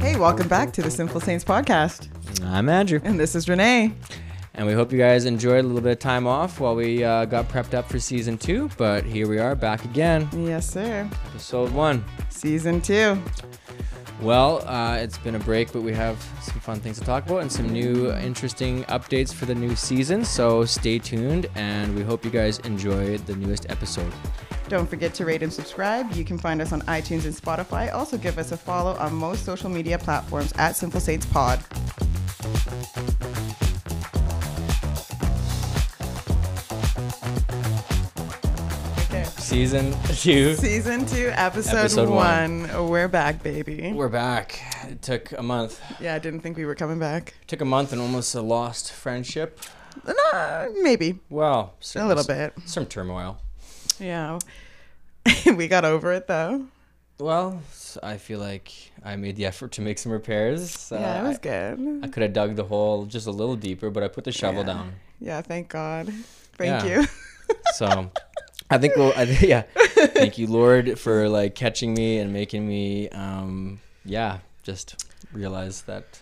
Hey, welcome back to the Simple Saints podcast. I'm Andrew, And this is Renee. and we hope you guys enjoyed a little bit of time off while we uh, got prepped up for season two. But here we are back again, Yes, sir. episode one. Season two. Well, uh, it's been a break, but we have some fun things to talk about and some new interesting updates for the new season. So stay tuned, and we hope you guys enjoy the newest episode. Don't forget to rate and subscribe. You can find us on iTunes and Spotify. Also, give us a follow on most social media platforms at Simple Saints Pod. Okay. Season two. Season two, episode, Episode one. one. We're back, baby. We're back. It took a month. yeah, I didn't think we were coming back. Took a month and almost a lost friendship. Nah, maybe Well, a little bit. Some turmoil. Yeah. we got over it though. Well, I feel like I made the effort to make some repairs. yeah, it was good. I could have dug the hole just a little deeper, but I put the shovel Yeah. down. Yeah, thank God. Thank Yeah. you. So I think we'll, I, yeah. Thank you, Lord, for like catching me and making me, um, yeah, just realize that.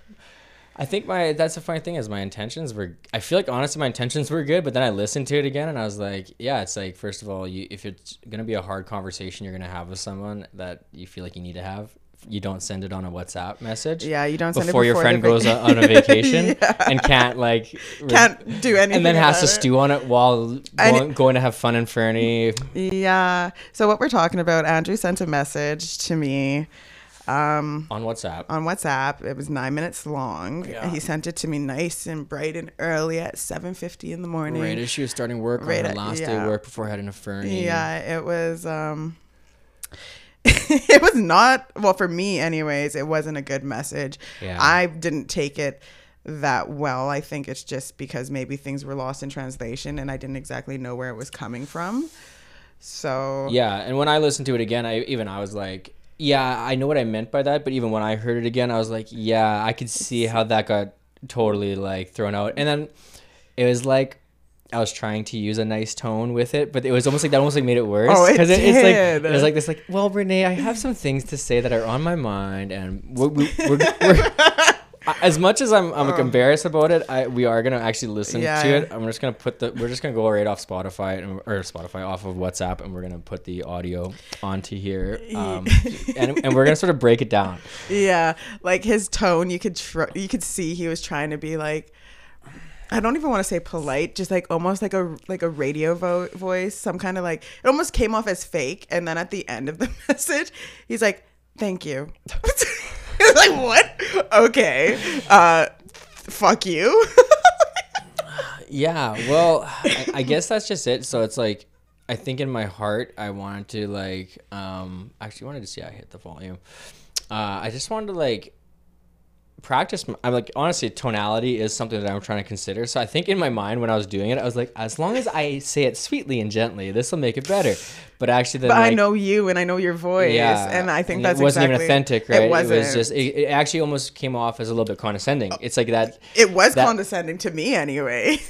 I think my that's the funny thing is my intentions were. I feel like honestly my intentions were good, but then I listened to it again and I was like, yeah, it's like first of all, you if it's gonna be a hard conversation you're gonna have with someone that you feel like you need to have, you don't send it on a WhatsApp message. Yeah, you don't send before it your friend vac- goes on a vacation Yeah. and can't like re- Can't do anything. and then has to it. stew on it while going, going to have fun in Fernie. Yeah. So what we're talking about, Andrew sent a message to me um, on WhatsApp. on WhatsApp. It was nine minutes long. Yeah. He sent it to me nice and bright and early at seven fifty in the morning. Right as she was starting work Right on her at- last day of work before heading to Fernie. Yeah, it was. Um, it was not well for me, anyways. It wasn't a good message. Yeah. I didn't take it that well. I think it's just because maybe things were lost in translation, and I didn't exactly know where it was coming from. So Yeah, and when I listened to it again, I even I was like, yeah, I know what I meant by that, but even when I heard it again, I was like, yeah, I could see how that got totally like thrown out. And then it was like I was trying to use a nice tone with it, but it was almost like that almost like made it worse. Oh, it it's like it was like this like, well, Renee, I have some things to say that are on my mind, and we're, we, we're, we're as much as I'm I'm like, embarrassed about it, I we are gonna actually listen. Yeah, to yeah. it. I'm just gonna put the we're just gonna go right off Spotify and, or Spotify off of WhatsApp, and we're gonna put the audio onto here, um, and and we're gonna sort of break it down. yeah, like his tone, you could tr- you could see he was trying to be like. I don't even want to say polite, just like almost like a like a radio vo- voice, some kind of like it almost came off as fake. And then at the end of the message, he's like, "Thank you." Like what? Okay, uh, fuck you. Yeah, well, I, I guess that's just it. So it's like, I think in my heart, I wanted to like, um, actually wanted to see I hit the volume. Uh, I just wanted to like practice. i'm like, honestly, tonality is something that I'm trying to consider. So I think in my mind when I was doing it, I was like, as long as I say it sweetly and gently, this will make it better. But actually, then but I know you and I know your voice, yeah, and I think that's it wasn't exactly, even authentic, right? It wasn't. was just. It, it actually almost came off as a little bit condescending. It's like that. It was that- condescending to me anyway.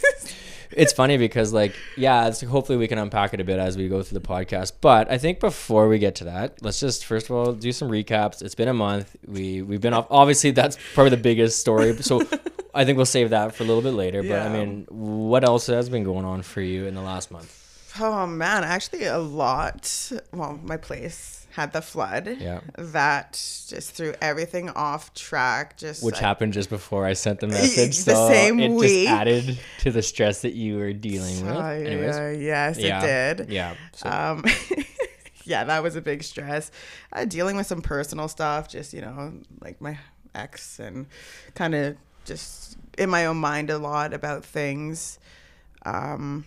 it's funny because like yeah it's, hopefully we can unpack it a bit as we go through the podcast. But i think before we get to that let's just first of all do some recaps. It's been a month. We we've been off obviously that's probably the biggest story. So i think we'll save that for a little bit later. But i mean what else has been going on for you in the last month oh man, actually a lot. Well, my place had the flood. Yeah. That just threw everything off track. Just which I- happened just before i sent the message The so same it week. just added to the stress that you were dealing with Uh, Anyways, yeah, yes, yeah it did. yeah so Um, yeah, that was a big stress. Uh, dealing with some personal stuff, just you know, like my ex, and kind of just in my own mind a lot about things. Um,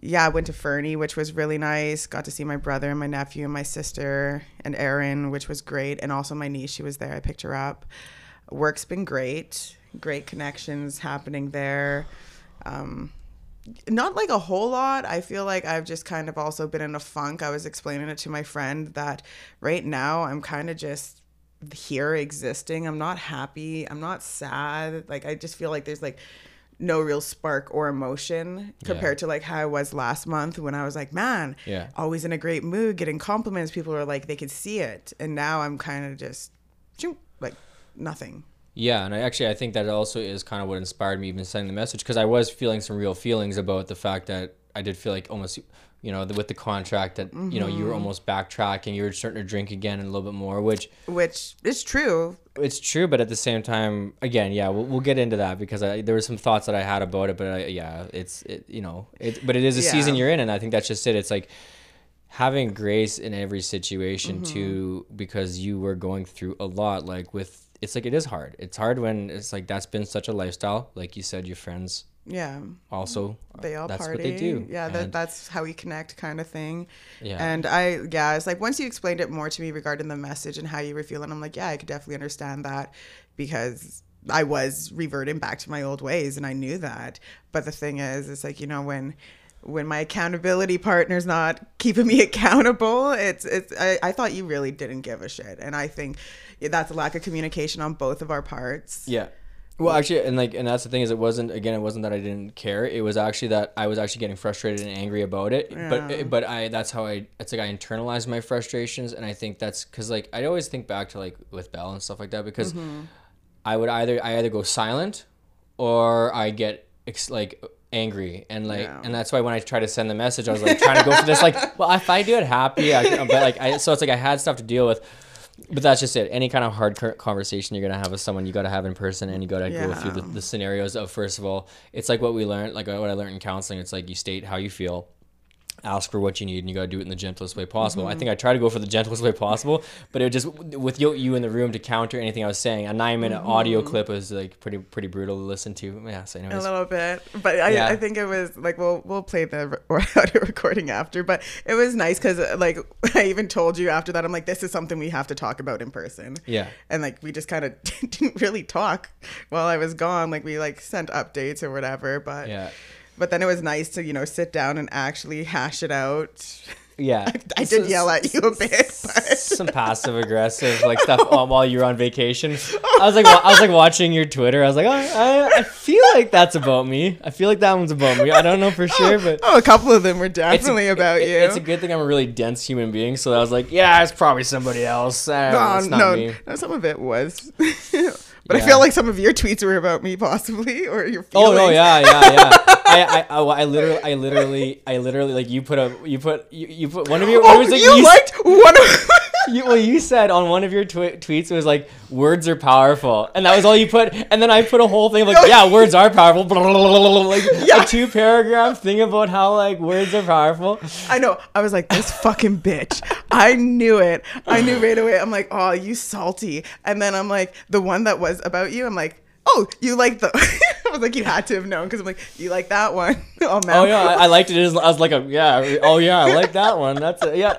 yeah, I went to Fernie, which was really nice. Got to see my brother and my nephew and my sister and Erin, which was great. And also my niece, she was there. I picked her up. Work's been great. Great connections happening there. Um, not like a whole lot. I feel like I've just kind of also been in a funk. I was explaining it to my friend that right now I'm kind of just here existing. I'm not happy. I'm not sad. Like I just feel like there's like no real spark or emotion compared to like how I was last month when I was like, man, Yeah. always in a great mood, getting compliments. People were like, they could see it. And now I'm kind of just like nothing. Yeah, and I actually I think that also is kind of what inspired me even sending the message because I was feeling some real feelings about the fact that I did feel like almost you know with the contract that you know you were mm-hmm. almost backtracking, you were starting to drink again and a little bit more, which Which is true. it's true, but at the same time, again, yeah, we'll, we'll get into that because I, there were some thoughts that I had about it, but I, yeah, it's it, you know, it, but it is a Yeah. season you're in, and I think that's just it. It's like having grace in every situation mm-hmm. too, because you were going through a lot. Like with, it's like it is hard. It's hard when it's like that's been such a lifestyle. Like you said, your friends Yeah. also They all that's party. what they do. Yeah, that, that's how we connect, kind of thing. Yeah. And I, yeah, it's like once you explained it more to me regarding the message and how you were feeling, I'm like, yeah, I could definitely understand that because I was reverting back to my old ways and I knew that. But the thing is, it's like, you know, when when my accountability partner's not keeping me accountable, it's it's I, I thought you really didn't give a shit. And I think that's a lack of communication on both of our parts. Yeah. Well, actually, and like, and that's the thing is, it wasn't again, it wasn't that I didn't care. It was actually that I was actually getting frustrated and angry about it. Yeah. But but I that's how I it's like I internalized my frustrations, and I think that's because like I always think back to like with Bell and stuff like that because Mm-hmm. I would either I either go silent or I get ex- like angry and like Yeah. and that's why when I try to send the message I was like trying to go for this like well if I do it happy I, but like I so it's like I had stuff to deal with but that's just it. Any kind of hard conversation you're gonna have with someone, you gotta have in person, and you gotta go through the, the scenarios of first of all, it's like what we learned, like uh, what I learned in counseling. It's like you state how you feel, ask for what you need, and you gotta do it in the gentlest way possible. I mm-hmm. think I try to go for the gentlest way possible, but it just with you, you in the room to counter anything I was saying. A nine minute audio clip was like pretty pretty brutal to listen to. Yeah. So a little bit but I, Yeah. I think it was like we'll we'll play the re- audio recording after but it was nice because like i even told you after that i'm like this is something we have to talk about in person yeah. and like we just kind of didn't really talk while i was gone like we like sent updates or whatever but Yeah. But then it was nice to you know sit down and actually hash it out Yeah. i did yell at you a bit but some passive aggressive like stuff while- while you were on vacation. I was like, wa- I was like watching your Twitter. I was like, oh, I, I feel like that's about me. I feel like that one's about me. I don't know for sure, but oh a couple of them were it's a- definitely about it- you It's a good thing I'm a really dense human being. So I was like, yeah, it's probably somebody else. Uh, Oh, it's not no, me. no, some of it was. But I feel like some of your tweets were about me, possibly, or your Oh no, yeah, yeah, yeah. I, I, I, I literally, I literally, I literally, like you put a, you put, you, you put one of your. Oh, was it? you, s- liked one of. You, well, you said on one of your twi- tweets it was like words are powerful, and that was all you put. And then I put a whole thing like, yeah, words are powerful, like Yeah. a two paragraph thing about how like words are powerful. I know. I was like, this fucking bitch. I knew it. I knew right away. I'm like, oh, you salty. And then I'm like, the one that was about you. I'm like, oh, you like the. I was like, you had to have known because I'm like, you like that one. Oh man. Oh yeah, I, I liked it. I was like, a, yeah, oh yeah, I like that one. That's it. Yeah.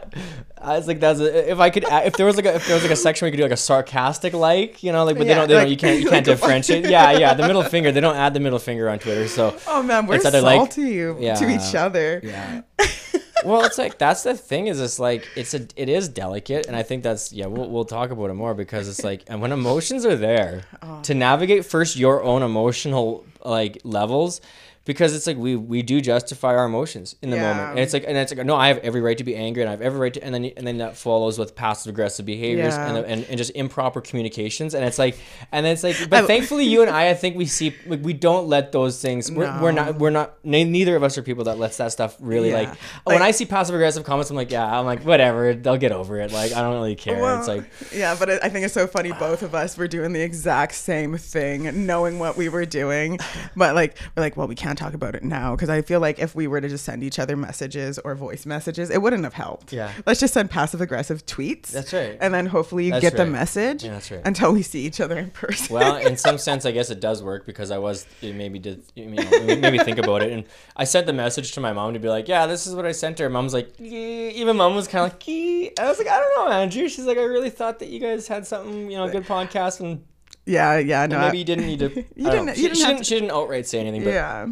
I was like, that's a, if I could, if there was like a, if there was like a section where you could do like a sarcastic like, you know, like, but they don't, they don't, you can't, you can't a- differentiate. Yeah, yeah, the middle finger. They don't add the middle finger on Twitter, so Oh man, we're either like- salty to each other. Yeah. Well, it's like that's the thing is it's like it's a it is delicate, and I think that's yeah we'll we'll talk about it more because it's like and when emotions are there Oh. to navigate first your own emotional like levels. Because it's like we we do justify our emotions in the Yeah. moment, and it's like and it's like no, I have every right to be angry, and I have every right to, and then and then that follows with passive aggressive behaviors and, Yeah. and and just improper communications, and it's like and it's like, but thankfully you and I, I think we see like we don't let those things. We're, we're not we're not neither of us are people that lets that stuff really Yeah. like when I see passive aggressive comments, I'm like, yeah, I'm like, whatever, they'll get over it. Like, I don't really care. Well, it's like, yeah, but I I think it's so funny. Both of us were doing the exact same thing, knowing what we were doing, but like we're like, well, we can't talk about it now because I feel like if we were to just send each other messages or voice messages, it wouldn't have helped. Yeah. let's just send passive aggressive tweets. That's right. and then hopefully you That's get the message. Yeah, that's right. Until we see each other in person. well, in some sense, I guess it does work because I was it maybe did you know it made me think about it, and I sent the message to my mom to be like, yeah, this is what I sent her. Mom's like, "Yeah." even mom was kind of like, "Yeah." I was like, I don't know, Andrew. She's like, I really thought that you guys had something, you know, a good podcast, and, yeah, yeah, no, and maybe you didn't need to. You didn't- you She, didn't she have didn't. She didn't outright say anything, but yeah.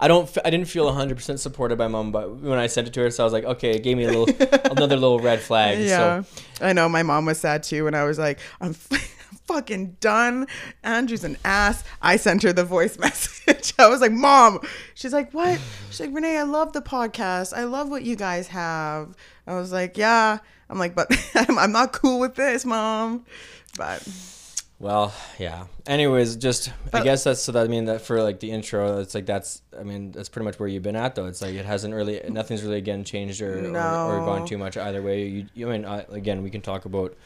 I don't. I didn't feel 100 percent supported by mom, but when I sent it to her, so I was like, okay, it gave me a little, another little red flag. Yeah, So I know. My mom was sad too, and I was like, I'm, f- fucking done. Andrew's an ass. I sent her the voice message. I was like, Mom. She's like, What? She's like, Renee, I love the podcast. I love what you guys have. I was like, Yeah. I'm like, but I'm, I'm not cool with this, Mom. But Well, yeah. Anyways, just I guess that's so that I mean that for like the intro, it's like that's I mean that's pretty much where you've been at though. It's like it hasn't really nothing's really again changed or or, or gone too much either way. You, you I mean uh, again we can talk about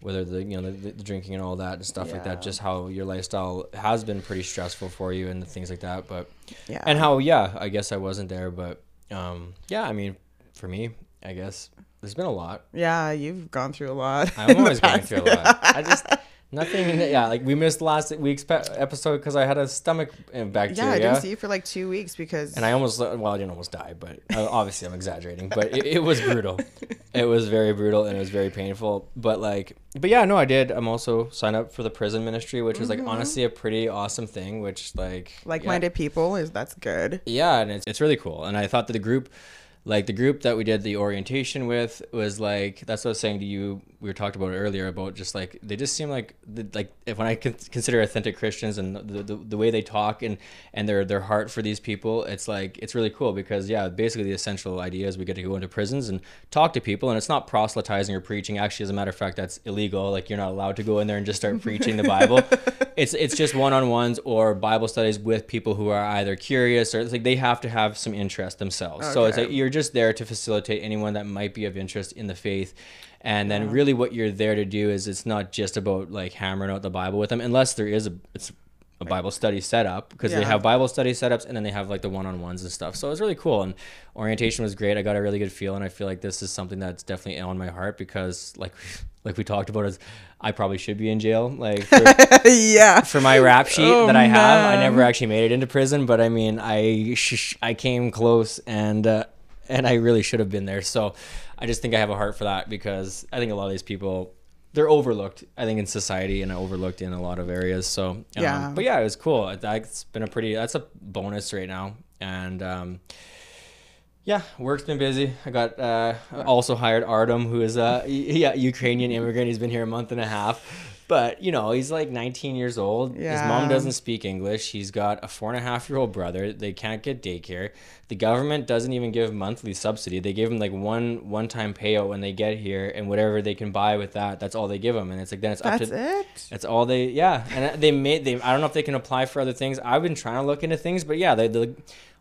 whether the you know the, the drinking and all that and stuff like that, just how your lifestyle has been pretty stressful for you and things like that. But yeah. and how yeah I guess I wasn't there, but um yeah I mean for me I guess there's been a lot. yeah, you've gone through a lot. I'm always going through a lot. I just nothing. Yeah, like we missed last week's pe- episode because I had a stomach uh, bacteria. Yeah, I didn't see you for like two weeks because and I almost well, I didn't almost die, but uh, obviously I'm exaggerating. But it, it was brutal. It was very brutal and it was very painful. But like, but yeah, no, I did. I'm also signed up for the prison ministry, which is like honestly a pretty awesome thing. Which like like-minded people is that's good. Yeah, and it's, it's really cool. And I thought that the group, like the group that we did the orientation with, was like that's what I was saying to you. We were talked about earlier about just like they just seem like the, like if when I con- consider authentic Christians and the, the, the way they talk and and their their heart for these people, it's like it's really cool because yeah, basically the essential idea is we get to go into prisons and talk to people, and it's not proselytizing or preaching. Actually, as a matter of fact, that's illegal. Like you're not allowed to go in there and just start preaching the Bible. It's it's just one on ones or Bible studies with people who are either curious or it's like they have to have some interest themselves. So it's like you're just there to facilitate anyone that might be of interest in the faith. And then really what you're there to do is it's not just about like hammering out the Bible with them, unless there is a it's a Bible study setup because they have Bible study setups and then they have like the one-on-ones and stuff. So it was really cool and orientation was great. I got a really good feel and I feel like this is something that's definitely on my heart because like like we talked about is I probably should be in jail like for, yeah. for my rap sheet Oh, that I have. I never actually made it into prison, but I mean, I sh- I came close and uh, and I really should have been there. So I just think I have a heart for that because I think a lot of these people they're overlooked. I think in society and overlooked in a lot of areas. So um, Yeah. but yeah, it was cool. That's been a pretty that's a bonus right now and. um yeah, work's been busy. I got uh, also hired Artem, who is a yeah Ukrainian immigrant. He's been here a month and a half, but you know he's like 19 years old. Yeah. His mom doesn't speak English. He's got a four and a half year old brother. They can't get daycare. The government doesn't even give monthly subsidy. They give him like one one time payout when they get here, and whatever they can buy with that, that's all they give them. And it's like then it's up That's to it. that's all they, yeah. And they made they. I don't know if they can apply for other things. I've been trying to look into things, but yeah, the, the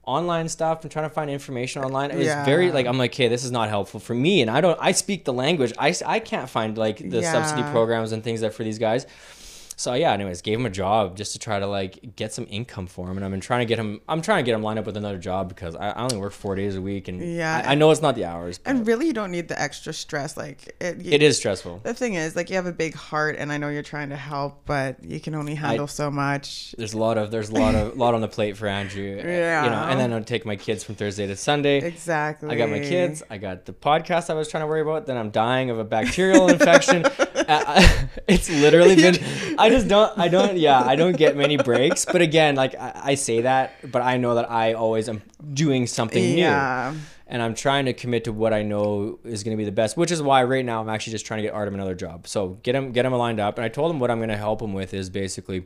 online stuff and trying to find information online is very Yeah. like I'm like, okay, this is not helpful for me, and I don't. I speak the language. I I can't find like the subsidy programs and things that for these guys. So yeah, anyways, gave him a job just to try to like get some income for him, and I've been trying to get him. I'm trying to get him lined up with another job because I, I only work four days a week, and Yeah. I, I know it's not the hours, And really, you don't need the extra stress. Like it. it is stressful. The thing is, like, you have a big heart, and I know you're trying to help, but you can only handle so much. there's a lot of there's a lot of lot on the plate for Andrew. Yeah, You know, and then I'll take my kids from Thursday to Sunday. Exactly. I got my kids. I got the podcast I was trying to worry about. Then I'm dying of a bacterial infection. Uh, I- it's literally been. I just don't. I don't. Yeah, I don't get many breaks. But again, like I, I say that, but I know that I always am doing something new Yeah. and I'm trying to commit to what I know is going to be the best, which is why right now I'm actually just trying to get Artem another job. So get him get him lined up, and I told him what I'm going to help him with is basically,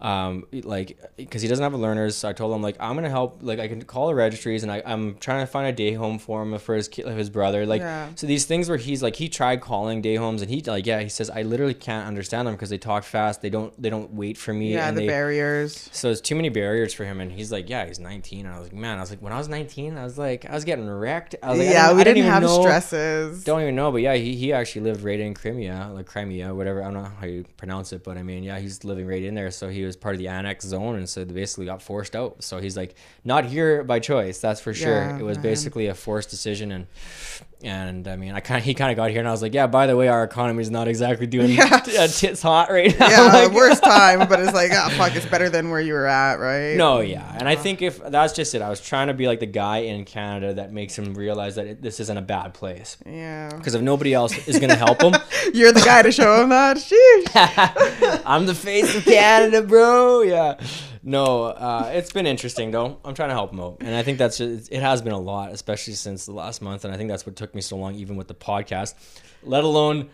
um, like because he doesn't have a learners. So I told him like I'm to help, like I can call the registries, and I, I'm trying to find a day home for him for his kid, his brother. Like Yeah. so these things where he's like he tried calling day homes, and he like yeah he says I literally can't understand them because they talk fast. They don't they don't wait for me. Yeah, and the they, barriers. so it's too many barriers for him, and he's like, "Yeah, he's 19." And I was like, "Man, I was like, when I was 19, I was like, I was getting wrecked. I was like, I yeah, didn't- we I didn't, even have know- stresses. Don't even know, but yeah, he, he actually lived right in Crimea, like Crimea, whatever. I don't know how you pronounce it, but I mean, yeah, he's living right in there. So he was part of the annex zone, and so they basically got forced out. So he's like, not here by choice, that's for sure. Yeah, it was man. basically a forced decision, and and I mean, I kind he kind of got here, and I was like, yeah, by the way, our economy is not exactly doing Yeah. t- uh, tits hot right now. Yeah, Like- worst time, but it's like, oh fuck, it's better than where you were at, right? No, yeah, and I think if that's just it, I was trying to be like the guy in Canada that makes him realize that it, this isn't a bad place. Yeah. Because if nobody else is gonna help him, You're the guy to show him that. Sheesh. I'm the face of Canada, bro. Yeah. No, uh, it's been interesting though. I'm trying to help him out, and I think that's just, it has been a lot, especially since the last month. And I think that's what took me so long, even with the podcast, let alone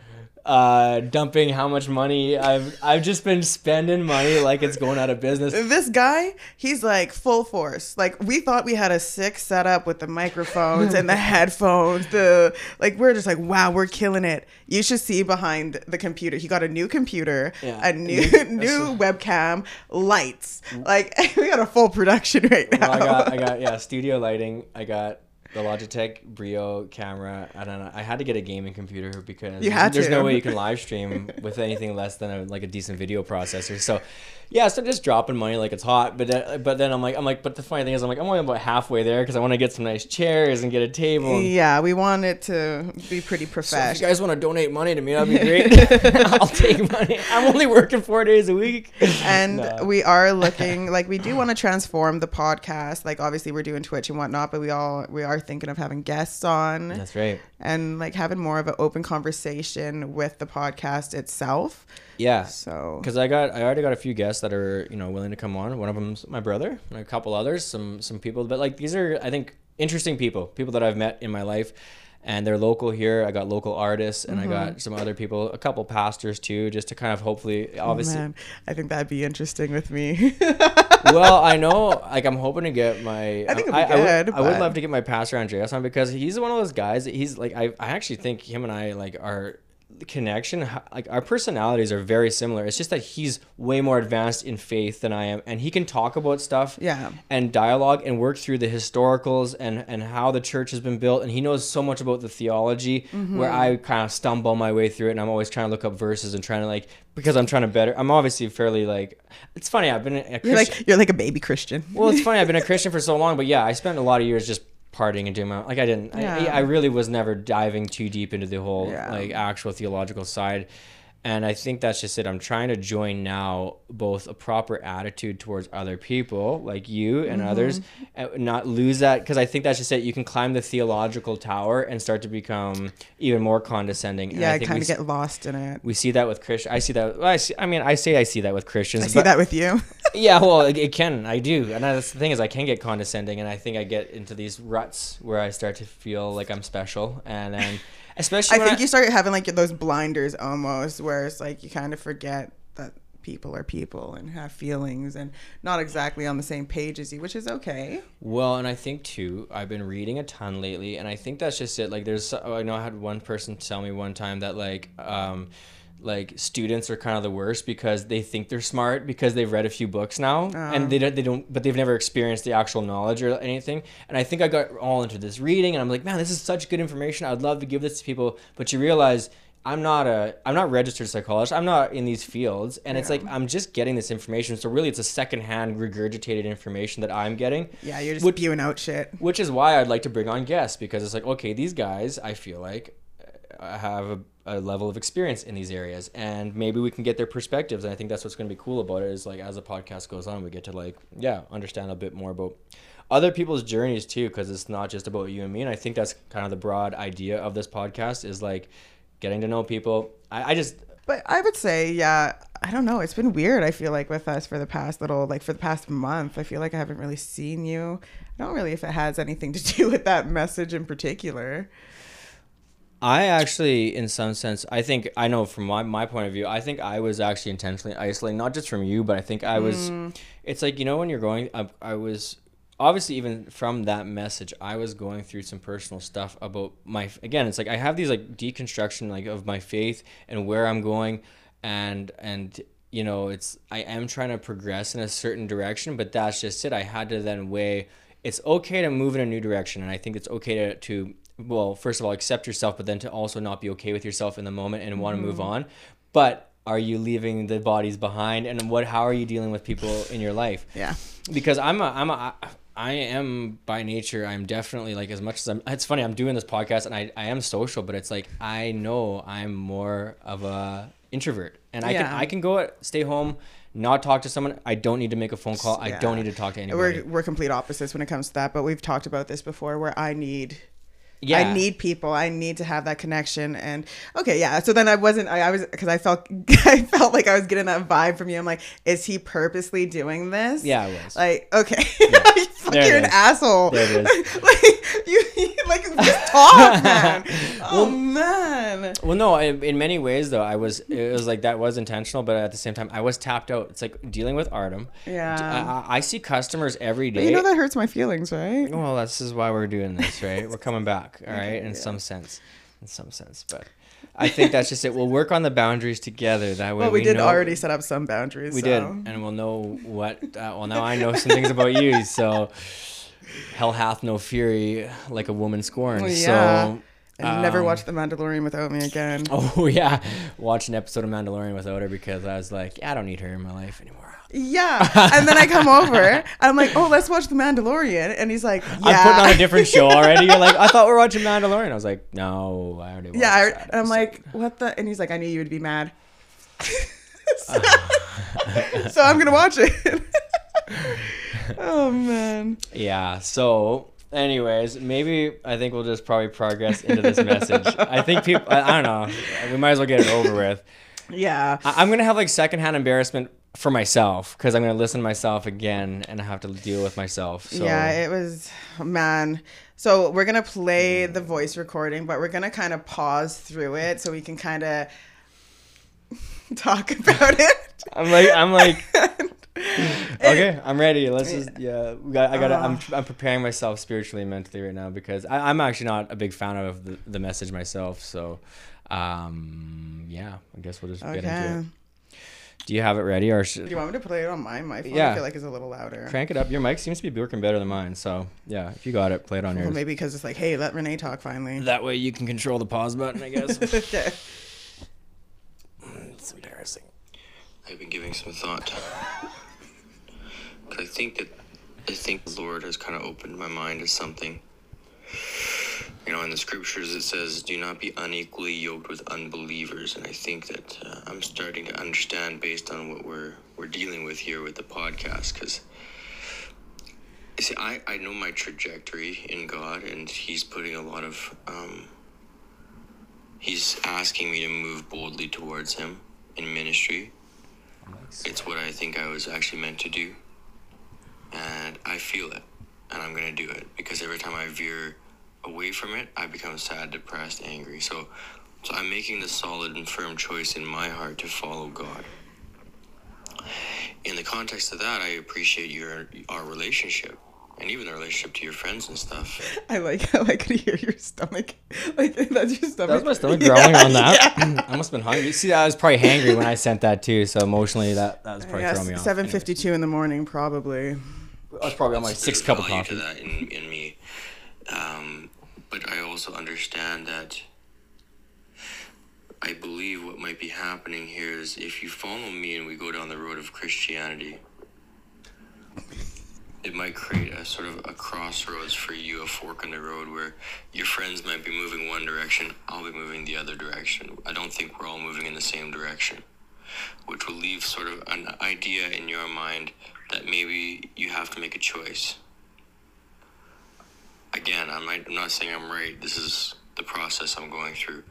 uh, dumping how much money I've I've just been spending money like it's going out of business. This guy, he's like full force. Like we thought we had a sick setup with the microphones and the headphones. The like we're just like, wow, we're killing it. You should see behind the computer. He got a new computer, Yeah. a new New- new webcam, lights. Like we got a full production right now. Well, I got I got yeah studio lighting. I got the Logitech Brio camera. I don't know. I had to get a gaming computer because there's to. no way you can live stream with anything less than a, like a decent video processor. So yeah, so just dropping money like it's hot. But then, but then I'm like I'm like but the funny thing is I'm like I'm only about halfway there because I want to get some nice chairs and get a table. And, yeah, we want it to be pretty so if professional. you guys want to donate money to me, that'd be great. I'll take money. I'm only working four days a week. and Nah. we are looking like we do want to transform the podcast like obviously we're doing twitch and whatnot but we all we are thinking of having guests on That's right. and like having more of an open conversation with the podcast itself Yeah. so Because I got, I already got a few guests that are, you know, willing to come on. One of them's my brother, and a couple others, some some people. But like these are, I think, interesting people, people that I've met in my life, and they're local here. I got local artists, and I got mm-hmm. some other people, a couple pastors too, just to kind of hopefully, obviously. man i think that'd be interesting with me well, I know, like I'm hoping to get my. I think it'd be I, I would- good, I would love to get my pastor Andreas on because he's one of those guys. That he's like, I, I actually think him and I like are connection like our personalities are very similar it's just that he's way more advanced in faith than i am and he can talk about stuff Yeah. and dialogue and work through the historicals and and how the church has been built and he knows so much about the theology Mm-hmm. where i kind of stumble my way through it and i'm always trying to look up verses and trying to like because i'm trying to better i'm obviously fairly like it's funny i've been a you're like you're like a baby christian well, it's funny. I've been a Christian for so long, but yeah, I spent a lot of years just partying and doing my like I didn't. I, Yeah. I really was never diving too deep into the whole Yeah. like actual theological side. And I think that's just it. I'm trying to join now both a proper attitude towards other people like you and Mm-hmm. others, and not lose that because I think that's just it. You can climb the theological tower and start to become even more condescending. And yeah I i kind of get lost in it we see that with Christian. I see that. Well, I, see, I mean, I say I see that with Christians. i see that with you yeah, well, it, it can. I do, and that's the thing is, I can get condescending, and I think I get into these ruts where I start to feel like I'm special, and then especially i when think you start having like those blinders almost where it's like you kind of forget that people are people and have feelings and not exactly on the same page as you which is okay Well, and I think too, I've been reading a ton lately, and I think that's just it. Like, there's, I know I had one person tell me one time that like, um, like students are kind of the worst because they think they're smart because they've read a few books now, and they don't, they don't, but they've never experienced the actual knowledge or anything. And I think I got all into this reading, and I'm like, man, this is such good information. I'd love to give this to people, but you realize. I'm not a I'm not registered psychologist. I'm not in these fields and it's like I'm just getting this information. So really it's a secondhand regurgitated information that I'm getting yeah you're just Would- spewing out shit which is why I'd like to bring on guests because it's like okay these guys I feel like uh, have a, a level of experience in these areas and maybe we can get their perspectives and I think that's what's going to be cool about it is like as the podcast goes on we get to like yeah understand a bit more about other people's journeys too because it's not just about you and me and I think that's kind of the broad idea of this podcast is like getting to know people I, I just But I would say, yeah, I don't know. It's been weird. I feel like with us for the past little, like for the past month, I feel like I haven't really seen you. I don't really if it has anything to do with that message in particular. I actually, in some sense, I think I know from my, my point of view, I think I was actually intentionally isolating, not just from you, but I think I was. Mm. It's like you know when you're going, I, I was obviously even from that message, I was going through some personal stuff about my. Again, it's like I have these like deconstruction like of my faith and where I'm going, and and you know it's I am trying to progress in a certain direction, but that's just it. I had to then weigh. It's okay to move in a new direction, and I think it's okay to to well, first of all, accept yourself, but then to also not be okay with yourself in the moment and want to move mm-hmm. on. But are you leaving the bodies behind? And what? How are you dealing with people in your life? Yeah. Because I'm a, I'm a, I am by nature. I'm definitely like as much as I'm. It's funny. I'm doing this podcast and I, I am social, but it's like I know I'm more of a introvert, and I Yeah. can I can go stay home, not talk to someone. I don't need to make a phone call. I don't need to talk to anybody. We're, we're complete opposites when it comes to that, but we've talked about this before where I need yeah, I need people. I need to have that connection. And okay, yeah. So then I wasn't. I, I was because I felt I felt like I was getting that vibe from you. I'm like, is he purposely doing this? Yeah, I was. Like, okay, yeah. You're an is. asshole. There it like you, you like just talk, man. Oh man. Well, no, in, in many ways though, I was it was like that was intentional, but at the same time, I was tapped out. It's like dealing with Artem. Yeah. I, I- I see customers every day. But you know that hurts my feelings, right? Well, this is why we're doing this, right? We're coming back, all right, Okay, in yeah. some sense, in some sense. But I think that's just it. We'll work on the boundaries together. That way, Well, we, did know- already set up some boundaries. We so. did, and we'll know what. Uh, well, now I know some things about you. So, hell hath no fury like a woman scorned. Well, yeah. So. And never um, watch The Mandalorian without me again. Oh yeah, watch an episode of Mandalorian without her because I was like, yeah, I don't need her in my life anymore. Yeah. And then I come over. and I'm like, oh, let's watch The Mandalorian. And he's like, yeah. I'm putting on a different show already. You're like, I thought we were watching Mandalorian. I was like, no, I already. Watched Yeah. I, that and I'm like, what the? And he's like, I knew you would be mad. so, so I'm going to watch it. oh, man. yeah. So, anyways, maybe I think we'll just probably progress into this message. I think people. I, I don't know. We might as well get it over with. Yeah. I, I'm gonna have like secondhand embarrassment for myself because I'm gonna listen to myself again and I have to deal with myself. So Yeah, it was man. So we're gonna play the voice recording, but we're gonna kind of pause through it so we can kind of talk about it. I'm like, I'm like, okay, I'm ready. Let's just, yeah, we got, I gotta, I'm, Uh. I'm preparing myself spiritually and mentally right now because I, I'm actually not a big fan of the, the message myself. So, um, yeah, I guess we'll just get into it. Do you have it ready or Do you want me to play it on my my phone? Yeah. I feel like it's a little louder. crank it up? Your mic seems to be working better than mine. So, yeah, if you got it, play it on Well, yours. maybe because it's like, hey, let Renee talk finally. That way you can control the pause button, I guess. okay. it's embarrassing. I've been giving some thought. 'Cause I think that I think the Lord has kind of opened my mind to something. You know, in the scriptures it says, "Do not be unequally yoked with unbelievers," and I think that uh, I'm starting to understand based on what we're we're dealing with here with the podcast. Because you see, I I know my trajectory in God, and He's putting a lot of um, He's asking me to move boldly towards Him in ministry. It's what I think I was actually meant to do. And I feel it. And I'm going to do it. Because every time I veer away from it, I become sad, depressed, angry. So, so I'm making the solid and firm choice in my heart to follow God. In the context of that, I appreciate your our relationship. And even the relationship to your friends and stuff. I like how I could hear your stomach. Like that's your stomach. That was my stomach Yeah, growling on that. yeah. I must have been hungry. See, I was probably hangry when I sent that too. So emotionally, that that was probably Yes, throwing me off. seven fifty two in the morning, probably. I was probably on my There's sixth cup of coffee. to that in, in me. Um, but I also understand that I believe what might be happening here is if you follow me and we go down the road of Christianity, it might create a sort of a crossroads for you, a fork in the road where your friends might be moving one direction, I'll be moving the other direction. I don't think we're all moving in the same direction, which will leave sort of an idea in your mind that maybe you have to make a choice. Again, I might, I'm not saying I'm right. This is the process I'm going through.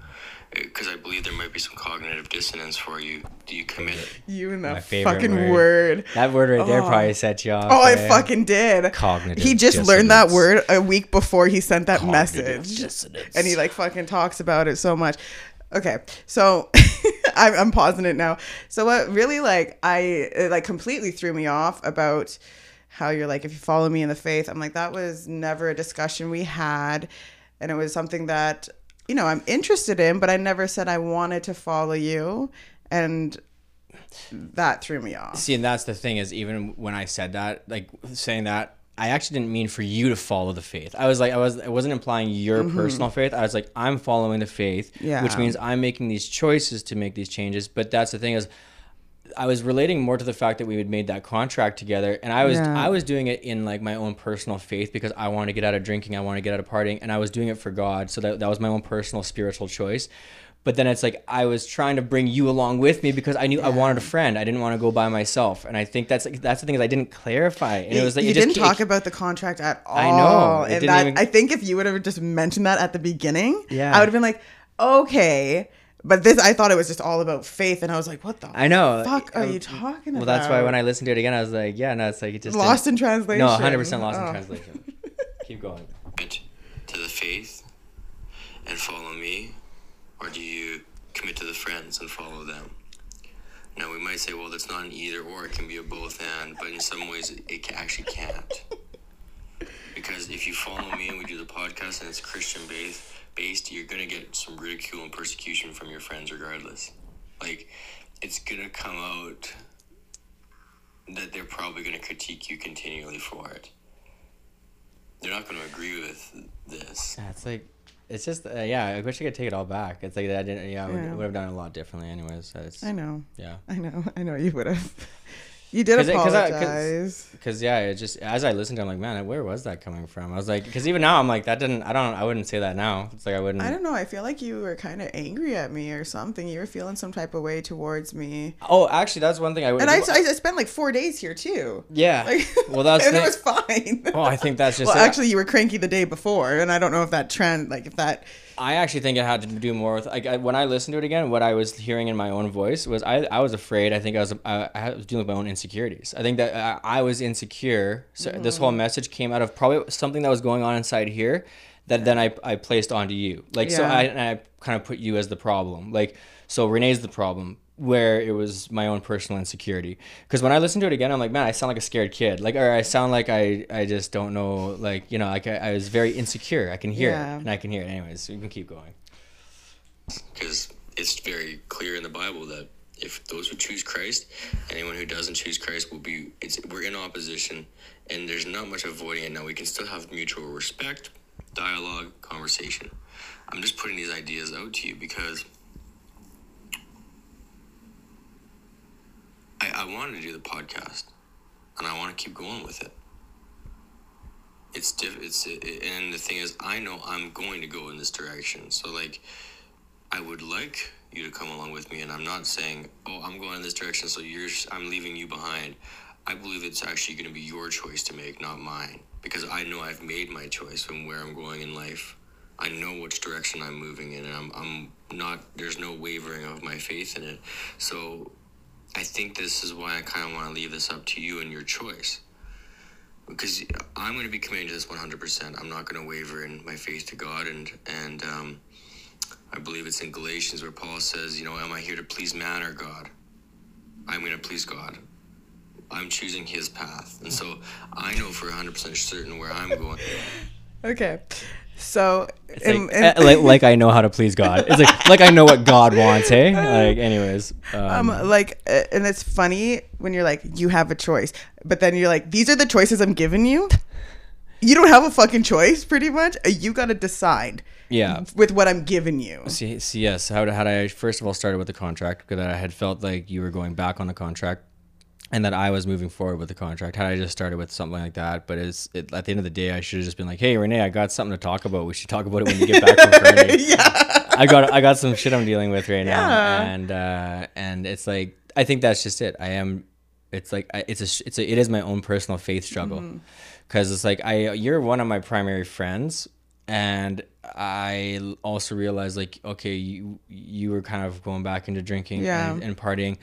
Uh, because I believe there might be some cognitive dissonance for you. Do you commit? You and that favorite fucking word. word. That word right there Oh. probably set you off. Oh, I fucking did. Cognitive He just learned that word a week before he sent that Cognitive message. dissonance. And he like fucking talks about it so much. Okay, so I'm, I'm pausing it now. So what really like I it, like completely threw me off about how you're like if you follow me in the faith. I'm like that was never a discussion we had, and it was something that you know I'm interested in, but I never said I wanted to follow you, and that threw me off. See, and that's the thing is even when I said that, like saying that, I actually didn't mean for you to follow the faith. I was like, I was, I wasn't implying your personal faith. I was like, I'm following the faith, Mm-hmm. Yeah. which means I'm making these choices to make these changes. But that's the thing is, I was relating more to the fact that we had made that contract together, and I was, Yeah. I was doing it in like my own personal faith because I wanted to get out of drinking, I wanted to get out of partying, and I was doing it for God. So that that was my own personal spiritual choice. But then it's like I was trying to bring you along with me because I knew I wanted a friend. I didn't want to go by myself, and I think that's like, that's the thing is I didn't clarify. And it was like you it didn't it- talk about the contract at all. I know. It and that even- I think if you would have just mentioned that at the beginning, Yeah. I would have been like, okay. But this, I thought it was just all about faith, and I was like, what the I know. fuck are Um, you talking Well, about? Well, that's why when I listened to it again, I was like, yeah, no, it's like it just didn't- lost in translation. No, hundred percent lost Oh. in translation. Keep going. to the faith and follow me, or do you commit to the friends and follow them? Now we might say, well, that's not an either or; it can be a both and. But in some ways, it, it actually can't. Because if you follow me and we do the podcast and it's Christian based, based, you're gonna get some ridicule and persecution from your friends, regardless. Like, it's gonna come out that they're probably gonna critique you continually for it. They're not gonna agree with this. Yeah, it's like it's just uh, yeah. I wish I could take it all back. It's like I didn't. Yeah, I would, Yeah. would have done it a lot differently, anyways. So it's, I know. yeah. I know. I know you would have. You did 'Cause it- 'cause I- 'cause- apologize. Because yeah, it just as I listened to, it, I'm like, man, where was that coming from? I was like, because even now, I'm like, that didn't. I don't. I wouldn't say that now. It's like I wouldn't. I don't know. I feel like you were kind of angry at me or something. You were feeling some type of way towards me. Oh, actually, that's one thing I would. And I, I, I spent like four days here too. yeah. Like, well, that's and it was fine. Oh, I think that's just. well, it. actually, you were cranky the day before, and I don't know if that trend, like if that. I actually think it had to do more with like I, when I listened to it again. What I was hearing in my own voice was I, I was afraid. I think I was I, I was dealing with my own insecurities. I think that I, I was insecure. So this Mm-hmm. whole message came out of probably something that was going on inside here that then I, I placed onto you. Like so I and I kind of put you as the problem. Like so Renee's the problem where it was my own personal insecurity. Because when I listen to it again, I'm like, man, I sound like a scared kid. Like or I sound like I I just don't know. Like you know, like I, I was very insecure. I can hear Yeah. it and I can hear it. Anyways, so you can keep going. because it's very clear in the Bible that if those who choose Christ, anyone who doesn't choose Christ will be. It's we're in opposition, and there's not much avoiding it now. We can still have mutual respect, dialogue, conversation. I'm just putting these ideas out to you because I, I wanted to do the podcast, and I want to keep going with it. It's diff. It's and the thing is, I know I'm going to go in this direction. So like. I would like you to come along with me, and I'm not saying, "Oh, I'm going in this direction, so you're I'm leaving you behind." I believe it's actually going to be your choice to make, not mine, because I know I've made my choice from where I'm going in life. I know which direction I'm moving in, and I'm I'm not. There's no wavering of my faith in it. So, I think this is why I kind of want to leave this up to you and your choice. Because I'm going to be committed to this 100%. I'm not going to waver in my faith to God, and and um, I believe it's in Galatians where Paul says, you know, am I here to please man or God? I'm going to please God. I'm choosing his path. And so I know for 100% certain where I'm going. Okay, so like, eh, like, like I know how to please God. It's like like I know what God wants. Hey, like anyways. Um, um, like, uh, and it's funny when you're like, you have a choice, but then you're like, these are the choices I'm giving you. You don't have a fucking choice, pretty much. Uh, You got to decide yeah. with what I'm giving you. See, see, yes. How had I first of all started with the contract because I had felt like you were going back on the contract, and that I was moving forward with the contract. Had I just started with something like that, but it's it, at the end of the day, I should have just been like, "Hey, Renee, I got something to talk about. We should talk about it when you get back from Fernie." yeah. I got I got some shit I'm dealing with right now, Yeah. and uh, and it's like I think that's just it. I am. It's like I, it's a it's a it is my own personal faith struggle, Mm-hmm. because it's like I you're one of my primary friends, and I also realized like okay you you were kind of going back into drinking Yeah. and, and partying.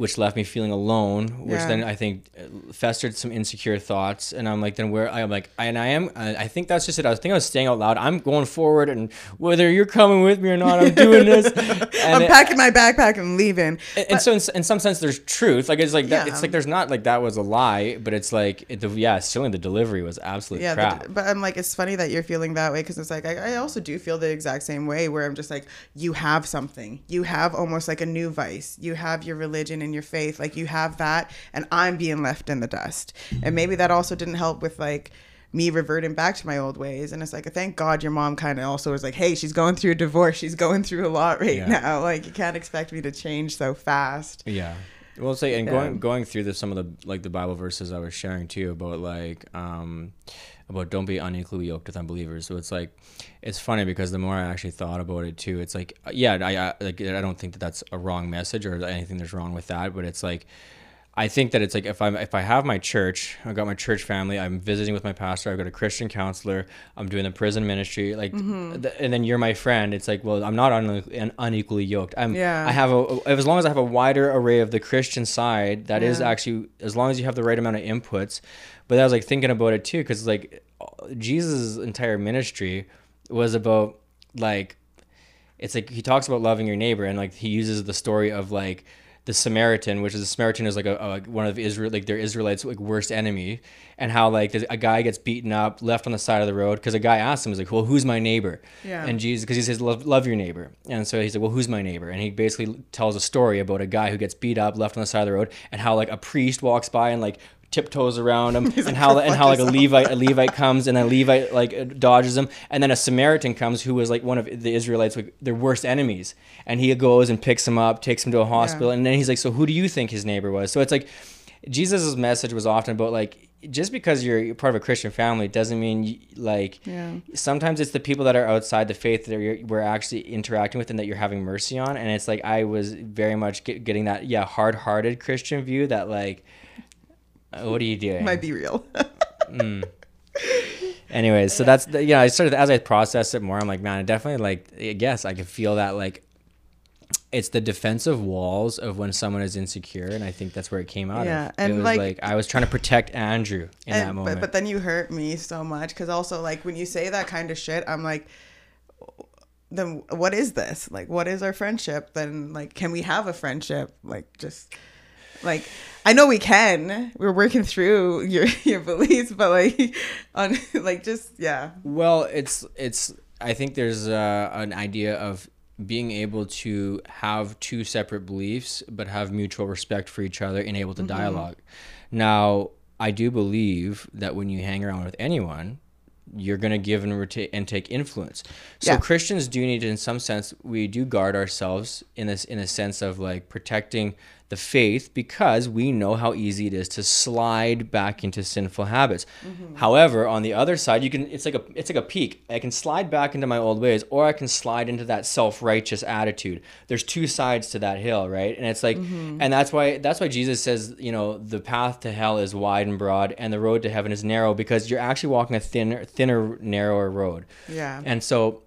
Which left me feeling alone, which Yeah. then I think uh, festered some insecure thoughts, and I'm like, then where I'm like, and I am, I I think that's just it. I think I was staying out loud. I'm going forward, and whether you're coming with me or not, I'm doing this. I'm it- packing my backpack and leaving. and, and so in, in some sense there's truth like it's like that, Yeah. it's like there's not like that was a lie but it's like it, the, yeah certainly the delivery was absolute Yeah, crap the, but I'm like, it's funny that you're feeling that way because it's like I, I also do feel the exact same way where I'm just like, you have something, you have almost like a new vice, you have your religion and your faith, like you have that, and I'm being left in the dust, and maybe that also didn't help with like me reverting back to my old ways, and it's like, thank God your mom kind of also was like, hey, she's going through a divorce, she's going through a lot right Yeah. now, like you can't expect me to change so fast. yeah well like and Yeah. going going through the some of the like the bible verses i was sharing too about like um about don't be unequally yoked with unbelievers so it's like it's funny because the more i actually thought about it too it's like yeah i, I like i don't think that that's a wrong message or anything that's wrong with that but it's like I think that it's like if I'm if I have my church, I've got my church family, I'm visiting with my pastor, I've got a Christian counselor, I'm doing the prison ministry, like, Mm-hmm. th- and then you're my friend. It's like, well, I'm not un- un- unequally yoked. I'm, Yeah. I have a as long as I have a wider array of the Christian side, that is Yeah. actually as long as you have the right amount of inputs. But I was like thinking about it too, because like Jesus' entire ministry was about like it's like he talks about loving your neighbor and like he uses the story of like the Samaritan, which is a Samaritan is like a, a one of Israel like their Israelites like worst enemy, and how like a guy gets beaten up, left on the side of the road because a guy asks him, he's like, well, who's my neighbor? Yeah. And Jesus, because he says love love your neighbor, and so he's like, well, who's my neighbor? And he basically tells a story about a guy who gets beat up, left on the side of the road, and how like a priest walks by and like tiptoes around him, and how and how like a. Levite a Levite comes and a Levite like dodges him, and then a Samaritan comes who was like one of the Israelites like their worst enemies, and he goes and picks him up, takes him to a hospital, and then he's like, so who do you think his neighbor was? So it's like Jesus' message was often about like just because you're part of a Christian family doesn't mean you, like Yeah. sometimes it's the people that are outside the faith that you're, we're actually interacting with and that you're having mercy on and it's like i was very much get, getting that yeah hard-hearted christian view that like Uh, what are you doing Might be real. Hmm. anyways so that's the, yeah i started as i processed it more i'm like man i definitely like i guess i could feel that like it's the defensive walls of when someone is insecure and i think that's where it came out Yeah, of and it was like- like, i was trying to protect andrew in that moment But, but then you hurt me so much because also like when you say that kind of shit, I'm like, then what is this? Like, what is our friendship? Then like, can we have a friendship? Like, just like I know we can. We're working through your your beliefs, but like on like just yeah, Well, it's it's. I think there's uh, an idea of being able to have two separate beliefs, but have mutual respect for each other and able to Mm-hmm. dialogue. Now, I do believe that when you hang around with anyone, you're going to give and, reta- and take influence. So Yeah. Christians do need to, in some sense, we do guard ourselves in this in a sense of like protecting the faith because we know how easy it is to slide back into sinful habits. Mm-hmm. However, on the other side, you can it's like a it's like a peak. I can slide back into my old ways or I can slide into that self-righteous attitude. There's two sides to that hill, right? And it's like mm-hmm. and that's why that's why Jesus says, you know, the path to hell is wide and broad and the road to heaven is narrow because you're actually walking a thinner thinner narrower road. yeah. And so,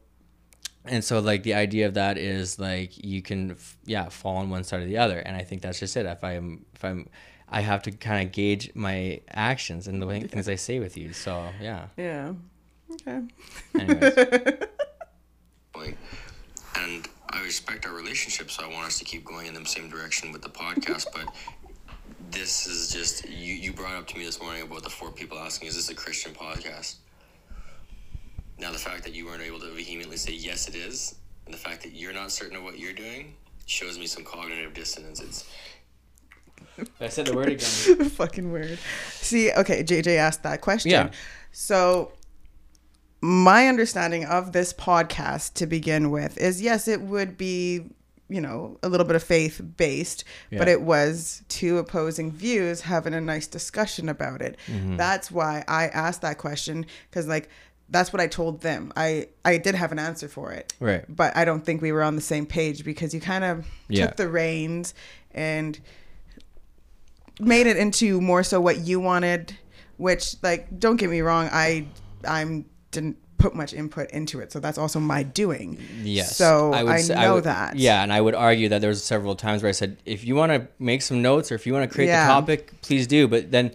and so, like the idea of that is like you can, f- yeah, fall on one side or the other. And I think that's just it. If I'm, if I'm, I have to kind of gauge my actions and the way, things I say with you. So yeah. yeah. Okay. Anyways. And I respect our relationship, so I want us to keep going in the same direction with the podcast. but this is just you. You brought up to me this morning about the four people asking, "Is this a Christian podcast?" Now, the fact that you weren't able to vehemently say yes, it is, and the fact that you're not certain of what you're doing shows me some cognitive dissonance. It's I said the word again. Fucking weird. See, okay, JJ asked that question. Yeah. So my understanding of this podcast to begin with is yes, it would be, you know, a little bit of faith based, but it was two opposing views having a nice discussion about it. Mm-hmm. That's why I asked that question because like that's what I told them. I I did have an answer for it. Right. But I don't think we were on the same page because you kind of Yeah. took the reins and made it into more so what you wanted which like don't get me wrong i i'm didn't put much input into it so that's also my doing Yes. so i, would say- know would- that Yeah, and I would argue that there was several times where I said, if you want to make some notes or if you want to create Yeah. the topic, please do. But then,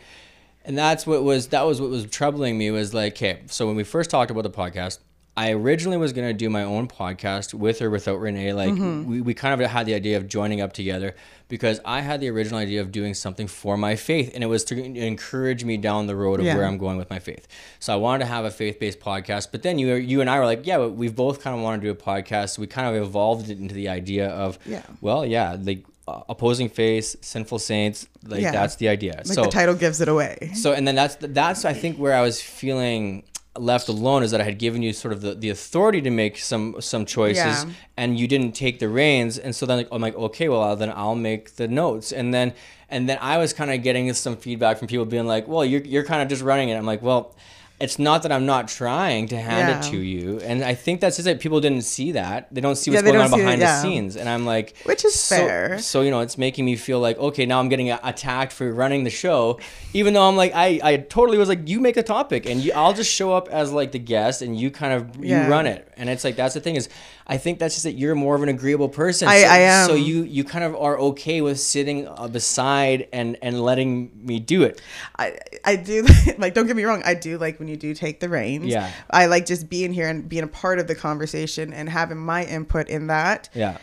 and that's what was that was what was troubling me was like, okay, so when we first talked about the podcast. I originally was gonna do my own podcast with or without Renee. Like Mm-hmm. we, we kind of had the idea of joining up together because I had the original idea of doing something for my faith, and it was to encourage me down the road of Yeah. where I'm going with my faith. So I wanted to have a faith-based podcast, but then you you and I were like, yeah, we've both kind of want to do a podcast. So we kind of evolved it into the idea of, Yeah. well, yeah, like uh, opposing face, sinful saints, like Yeah. that's the idea. like so the title gives it away so and then that's that's I think where I was feeling left alone is that I had given you sort of the, the authority to make some some choices Yeah. and you didn't take the reins and so then like, I'm like okay well then I'll make the notes and then and then I was kind of getting some feedback from people being like well you're you're kind of just running it I'm like well it's not that I'm not trying to hand Yeah. it to you and I think that's just that people didn't see that they don't see what's they going on it, behind yeah. the scenes and I'm like Which is so- fair. so you know it's making me feel like okay now i'm getting attacked for running the show even though i'm like i i totally was like you make a topic and you, i'll just show up as like the guest and you kind of you Yeah. run it and it's like that's the thing is i think that's just that you're more of an agreeable person I- so, I am. so you you kind of are okay with sitting uh, beside and and letting me do it I I do like don't get me wrong I do like when when you do take the reins. Yeah. I like just being here and being a part of the conversation and having my input in that, Yeah.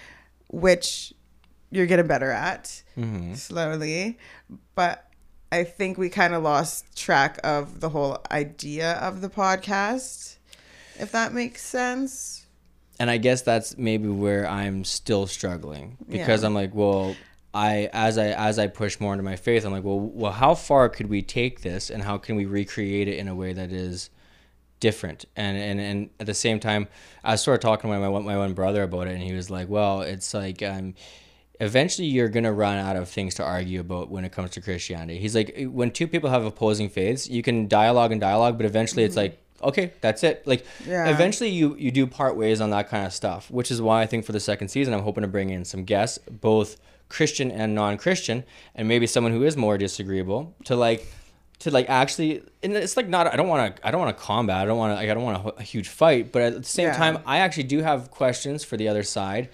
which you're getting better at Mm-hmm. slowly. But I think we kind of lost track of the whole idea of the podcast, if that makes sense. And I guess that's maybe where I'm still struggling because Yeah. I'm like, well, I as I as I push more into my faith, I'm like, well, well, how far could we take this, and how can we recreate it in a way that is different? And and and at the same time, I was sort of talking to my my, my one brother about it, and he was like, well, it's like um. Eventually, you're gonna run out of things to argue about when it comes to Christianity. He's like, when two people have opposing faiths, you can dialogue and dialogue, but eventually, it's like, okay, that's it. Like, Yeah. eventually, you you do part ways on that kind of stuff, which is why I think for the second season, I'm hoping to bring in some guests, both Christian and non-Christian, and maybe someone who is more disagreeable to like to like actually and it's like not I don't want to I don't want to combat I don't want to like, I don't want a, a huge fight but at the same Yeah. time I actually do have questions for the other side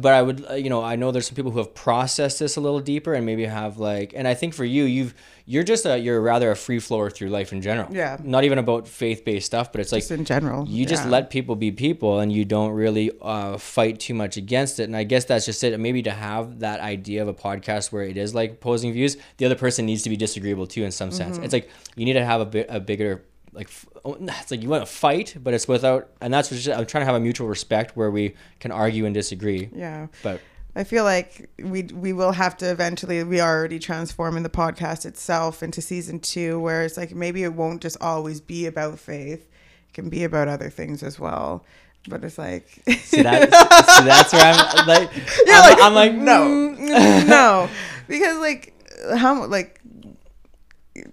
but I would uh, you know I know there's some people who have processed this a little deeper and maybe have like and I think for you you've you're just a you're rather a free flower through life in general. Yeah. not even about faith-based stuff but it's like Just in general. you just let people be people and you don't really uh, fight too much against it. And i guess that's just it. Maybe to have that idea of a podcast where it is like opposing views the other person needs to be disagreeable too in some sense. It's like you need to have a bit a bigger like it's like you want to fight but it's without and that's what i'm trying to have a mutual respect where we can argue and disagree Yeah. but I feel like we we will have to eventually. We are already transforming the podcast itself into season two, where it's like maybe it won't just always be about faith; it can be about other things as well. But it's like, see that see that's where i'm like You're I'm, like, I'm like no, mm. no, because like how like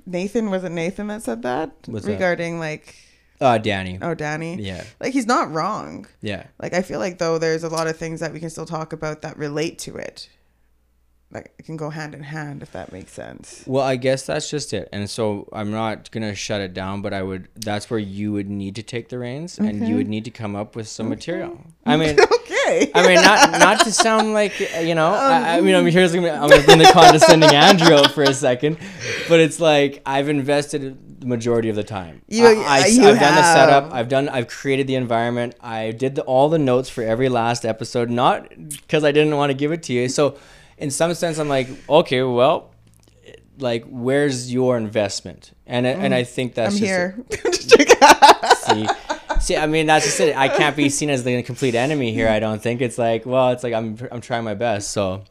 Nathan was it Nathan that said that What's that? regarding like uh danny oh Danny yeah like he's not wrong. yeah Like I feel like though there's a lot of things that we can still talk about that relate to it. Like it can go hand in hand if that makes sense. Well, I guess that's just it. And so I'm not gonna shut it down, but I would. That's where you would need to take the reins, and you would need to come up with some material. I mean, okay. I mean, not not to sound like uh, you know. I, I mean, I'm here's gonna, I'm gonna bring the condescending Andrew for a second, but it's like I've invested the majority of the time. You- I, I, you have done the setup. I've done. I've created the environment. I did the, all the notes for every last episode, not because I didn't want to give it to you. So, in some sense, I'm like, okay, well, like, where's your investment? And I and I mm. think that's I'm just it here. see see i mean that's just it i can't be seen as the complete enemy here i don't think it's like well it's like i'm i'm trying my best so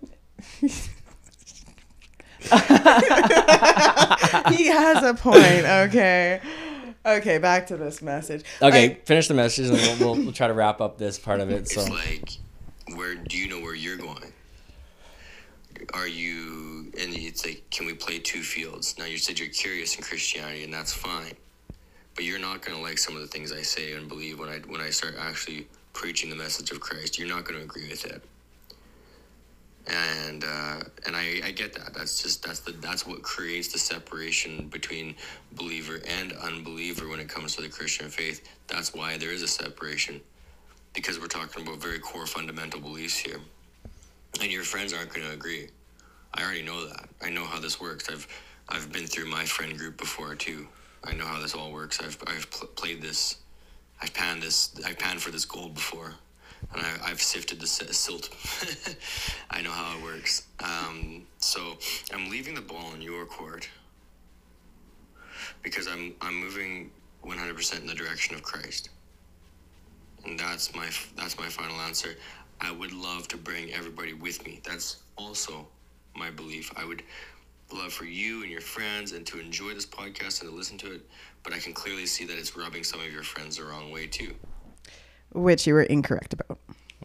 he has a point. Okay. Okay, back to this message. okay Like, finish the message and we'll, we'll, we'll try to wrap up this part of it so It's like, where do you know where you're going? Are you, and it's like, can we play two fields? Now, you said you're curious in Christianity, and that's fine. But you're not going to like some of the things I say and believe when I, when I start actually preaching the message of Christ. You're not going to agree with it. And uh, and I, I get that. That's just that's the that's what creates the separation between believer and unbeliever when it comes to the Christian faith. That's why there is a separation because we're talking about very core fundamental beliefs here. And your friends aren't going to agree. I already know that. I know how this works. I've I've been through my friend group before too. I know how this all works. I've I've pl- played this. I've panned this. I've panned for this gold before, and I, I've sifted the silt. I know how it works. Um, so I'm leaving the ball in your court because I'm I'm moving 100% in the direction of Christ and that's my that's my final answer. I would love to bring everybody with me. That's also my belief. I would love for you and your friends and to enjoy this podcast and to listen to it, but I can clearly see that it's rubbing some of your friends the wrong way too. which you were incorrect about.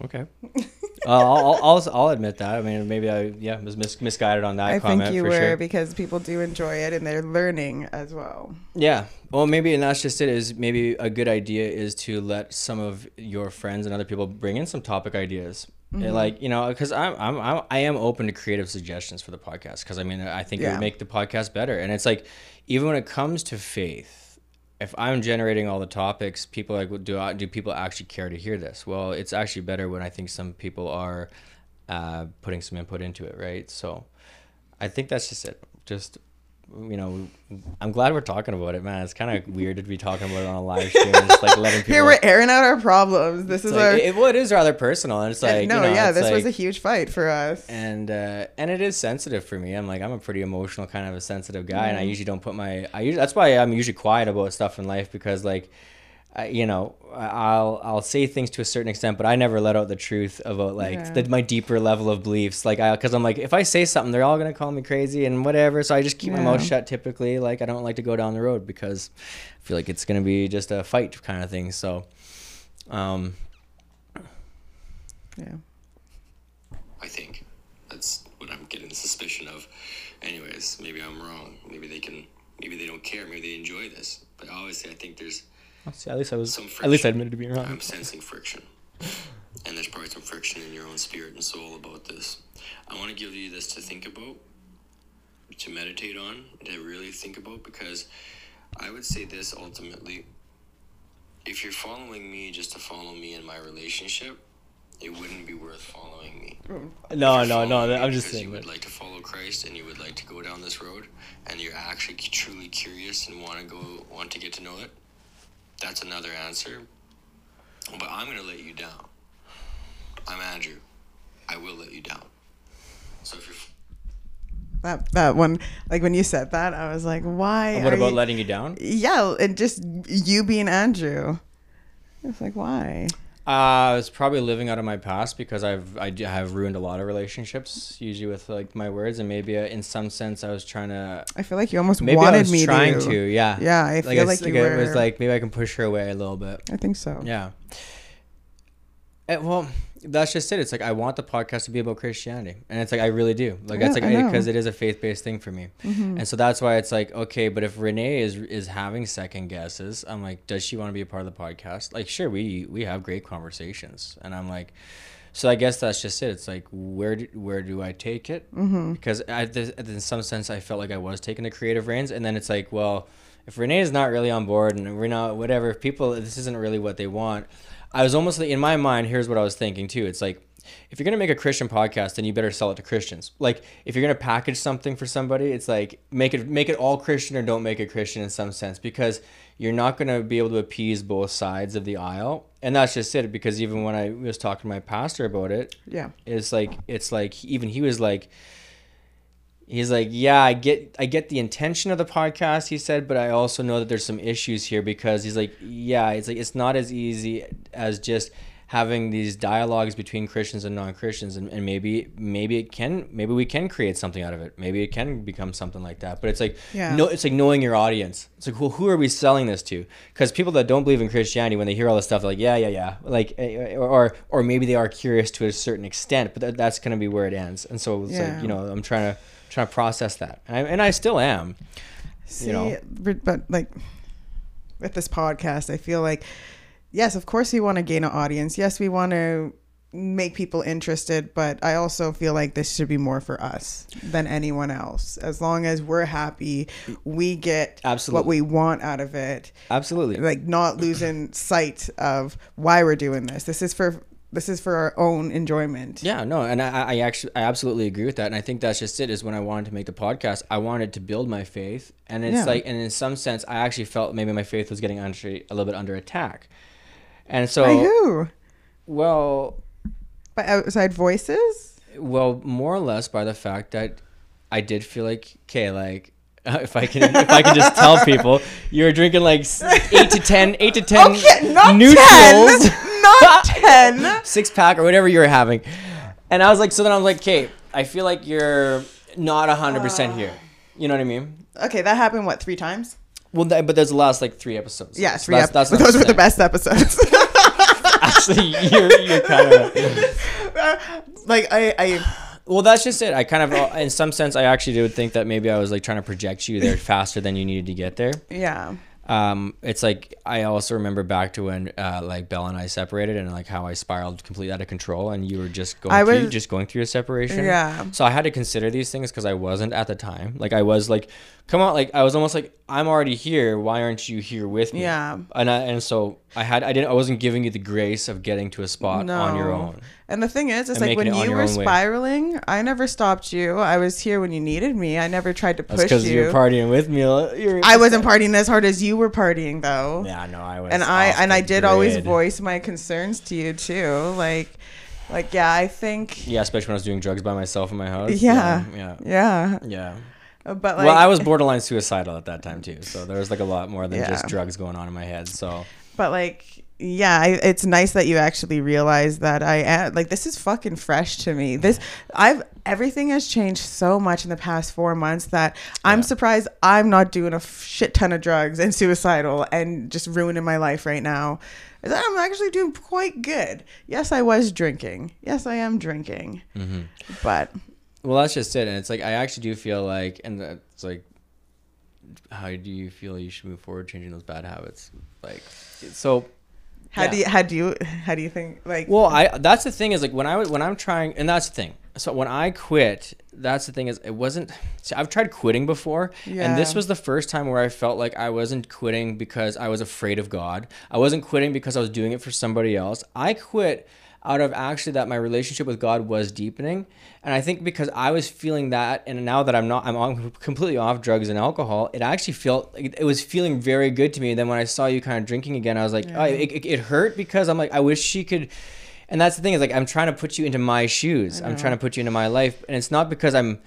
okay uh, I'll, I'll I'll admit that i mean maybe i yeah was mis- misguided on that I comment think you for were sure because people do enjoy it and they're learning as well. Yeah. Well, maybe, and that's just it. Is maybe a good idea is to let some of your friends and other people bring in some topic ideas. Mm-hmm. And like you know, because I'm, I'm I'm I am open to creative suggestions for the podcast because I mean I think it Yeah. would make the podcast better. And it's like even when it comes to faith, if I'm generating all the topics, people are like, well, do I, do people actually care to hear this? Well, it's actually better when I think some people are uh, putting some input into it, right? So I think that's just it. Just you know, I'm glad we're talking about it, man. It's kind of weird to be talking about it on a live stream, like letting people. Here we're airing out our problems. This is It's our it, well, it is rather personal, and it's like no, you know, yeah. This was a huge fight for us. and uh, and it is sensitive for me. I'm like I'm a pretty emotional kind of a sensitive guy, and I usually don't put my I usually that's why I'm usually quiet about stuff in life because like. I, you know, I- I'll I'll say things to a certain extent, but I never let out the truth about like Yeah. the, my deeper level of beliefs. Like, I because I'm like, if I say something, they're all gonna call me crazy and whatever. So I just keep my mouth shut. Typically, like I don't like to go down the road because I feel like it's gonna be just a fight kind of thing. So, um, Yeah. I think that's what I'm getting the suspicion of. Anyways, maybe I'm wrong. Maybe they can. Maybe they don't care. Maybe they enjoy this. But obviously, I think there's. See, at least I was at least I admitted to being wrong. I'm sensing friction, and there's probably some friction in your own spirit and soul about this. I want to give you this to think about, to meditate on, to really think about, because I would say this ultimately. If you're following me just to follow me in my relationship, it wouldn't be worth following me. No, no, no. I'm just saying you would like to follow Christ and you would like to go down this road, and you're actually truly curious and want to go, want to get to know it. That's another answer. But I'm gonna let you down. I'm Andrew. I will let you down. So if you're That that one, like when you said that, I was like, why? What about you- letting you down? Yeah, and just you being Andrew. It's like why? Uh, I was probably living out of my past because I've I have ruined a lot of relationships, usually with like my words, and maybe uh, in some sense I was trying to. I feel like you almost Maybe I was me trying to. to, yeah. Yeah, I feel like, it's- you it was like maybe I can push her away a little bit. I think so. Yeah. Eh, well, that's just it. It's like I want the podcast to be about Christianity, and it's like I really do. Like that's like because it is a faith based thing for me, and so that's why it's like okay. But if Renee is is having second guesses, I'm like, does she want to be a part of the podcast? Like, sure, we we have great conversations, and I'm like. So I guess that's just it. It's like where do, where do I take it? Mm-hmm. Because I, in some sense, I felt like I was taking the creative reins, and then it's like, well, if Renee is not really on board, and we're not whatever, if people this isn't really what they want, I was almost like in my mind. Here's what I was thinking too. It's like if you're gonna make a Christian podcast, then you better sell it to Christians. Like if you're gonna package something for somebody, it's like make it make it all Christian or don't make it Christian in some sense because you're not gonna be able to appease both sides of the aisle. And that's just it. Because even when I was talking to my pastor about it, Yeah. it's like it's like even he was like he's like yeah i get i get the intention of the podcast he said but i also know that there's some issues here because he's like yeah it's like it's not as easy as just having these dialogues between christians and non-christians and, and maybe maybe it can maybe we can create something out of it. Maybe it can become something like that. But it's like Yeah. no it's like knowing your audience. It's like well, who are we selling this to? Because people that don't believe in christianity when they hear all this stuff they're like yeah yeah yeah. Like eh, or or, or maybe they are curious to a certain extent but that, that's going to be where it ends. And so it's Yeah. like you know i'm trying to trying to process that and I, and I still am See, know? but, but like with this podcast, I feel like yes, of course we want to gain an audience. Yes, we want to make people interested, but I also feel like this should be more for us than anyone else. As long as we're happy, we get Absolutely. what we want out of it. absolutely Like not losing sight of why we're doing this. This is for this is for our own enjoyment. Yeah, no, and I, I actually, I absolutely agree with that, and I think that's just it. Is when I wanted to make the podcast, I wanted to build my faith, and it's Yeah. like, and in some sense, I actually felt maybe my faith was getting under a little bit under attack, and so By who? well, By outside voices? well, more or less by the fact that I did feel like, okay, like. If I can, if I can just tell people, you're drinking like eight to ten, eight to ten Okay, not neutrals. ten. Not ten. six pack or whatever you were having. And I was like, so then I was like, okay, I feel like you're not hundred percent here. You know what I mean? Okay, that happened what three times? Well, that, but there's the last like three episodes. Yeah, three. that's- ep- that's what those were the best episodes. Actually, you're you're kind of like I, I well. That's just it. I kind of, in some sense, I actually did think that maybe I was like trying to project you there faster than you needed to get there. yeah. Um, it's like I also remember back to when uh, like Bella and I separated and like how I spiraled completely out of control and you were just going I through was- just going through a separation. Yeah. So I had to consider these things because I wasn't at the time. Like I was like, come on, like I was almost like I'm already here. Why aren't you here with me? Yeah. And I, and so I had I didn't I wasn't giving you the grace of getting to a spot on your own. And the thing is, it's like when you were own way. spiraling, I never stopped you. I was here when you needed me. I never tried to That's push because you. you're partying with me. You're I wasn't partying as hard as you were partying, though. Yeah, no, I was. and I and I did always voice my concerns to you too. Like, like yeah, I think Yeah, especially when I was doing drugs by myself in my house. Yeah. yeah, yeah. yeah. But like, well, I was borderline suicidal at that time too, so there was like a lot more than just drugs going on in my head. So but like, yeah, I, it's nice that you actually realize that I am like this is fucking fresh to me. This I've everything has changed so much in the past four months that I'm Yeah. surprised I'm not doing a shit ton of drugs and suicidal and just ruining my life right now. That I'm actually doing quite good. Yes, I was drinking. Yes, I am drinking. Mm-hmm. But Well, that's just it, and it's like I actually do feel like, and it's like, how do you feel you should move forward, changing those bad habits? Like, so. how yeah. do you how do you how do you think like Well, I that's the thing is like when I when I'm trying, and that's the thing. So when I quit, that's the thing is it wasn't. See, I've tried quitting before, yeah. and this was the first time where I felt like I wasn't quitting because I was afraid of God. I wasn't quitting because I was doing it for somebody else. I quit out of actually that my relationship with God was deepening, and I think because I was feeling that, and now that I'm not, I'm on, completely off drugs and alcohol. It actually felt like it was feeling very good to me. And then when I saw you kind of drinking again, I was like, oh, it, it, it hurt because I'm like, I wish she could. And that's the thing is like I'm trying to put you into my shoes. I'm trying to put you into my life, and it's not because I'm.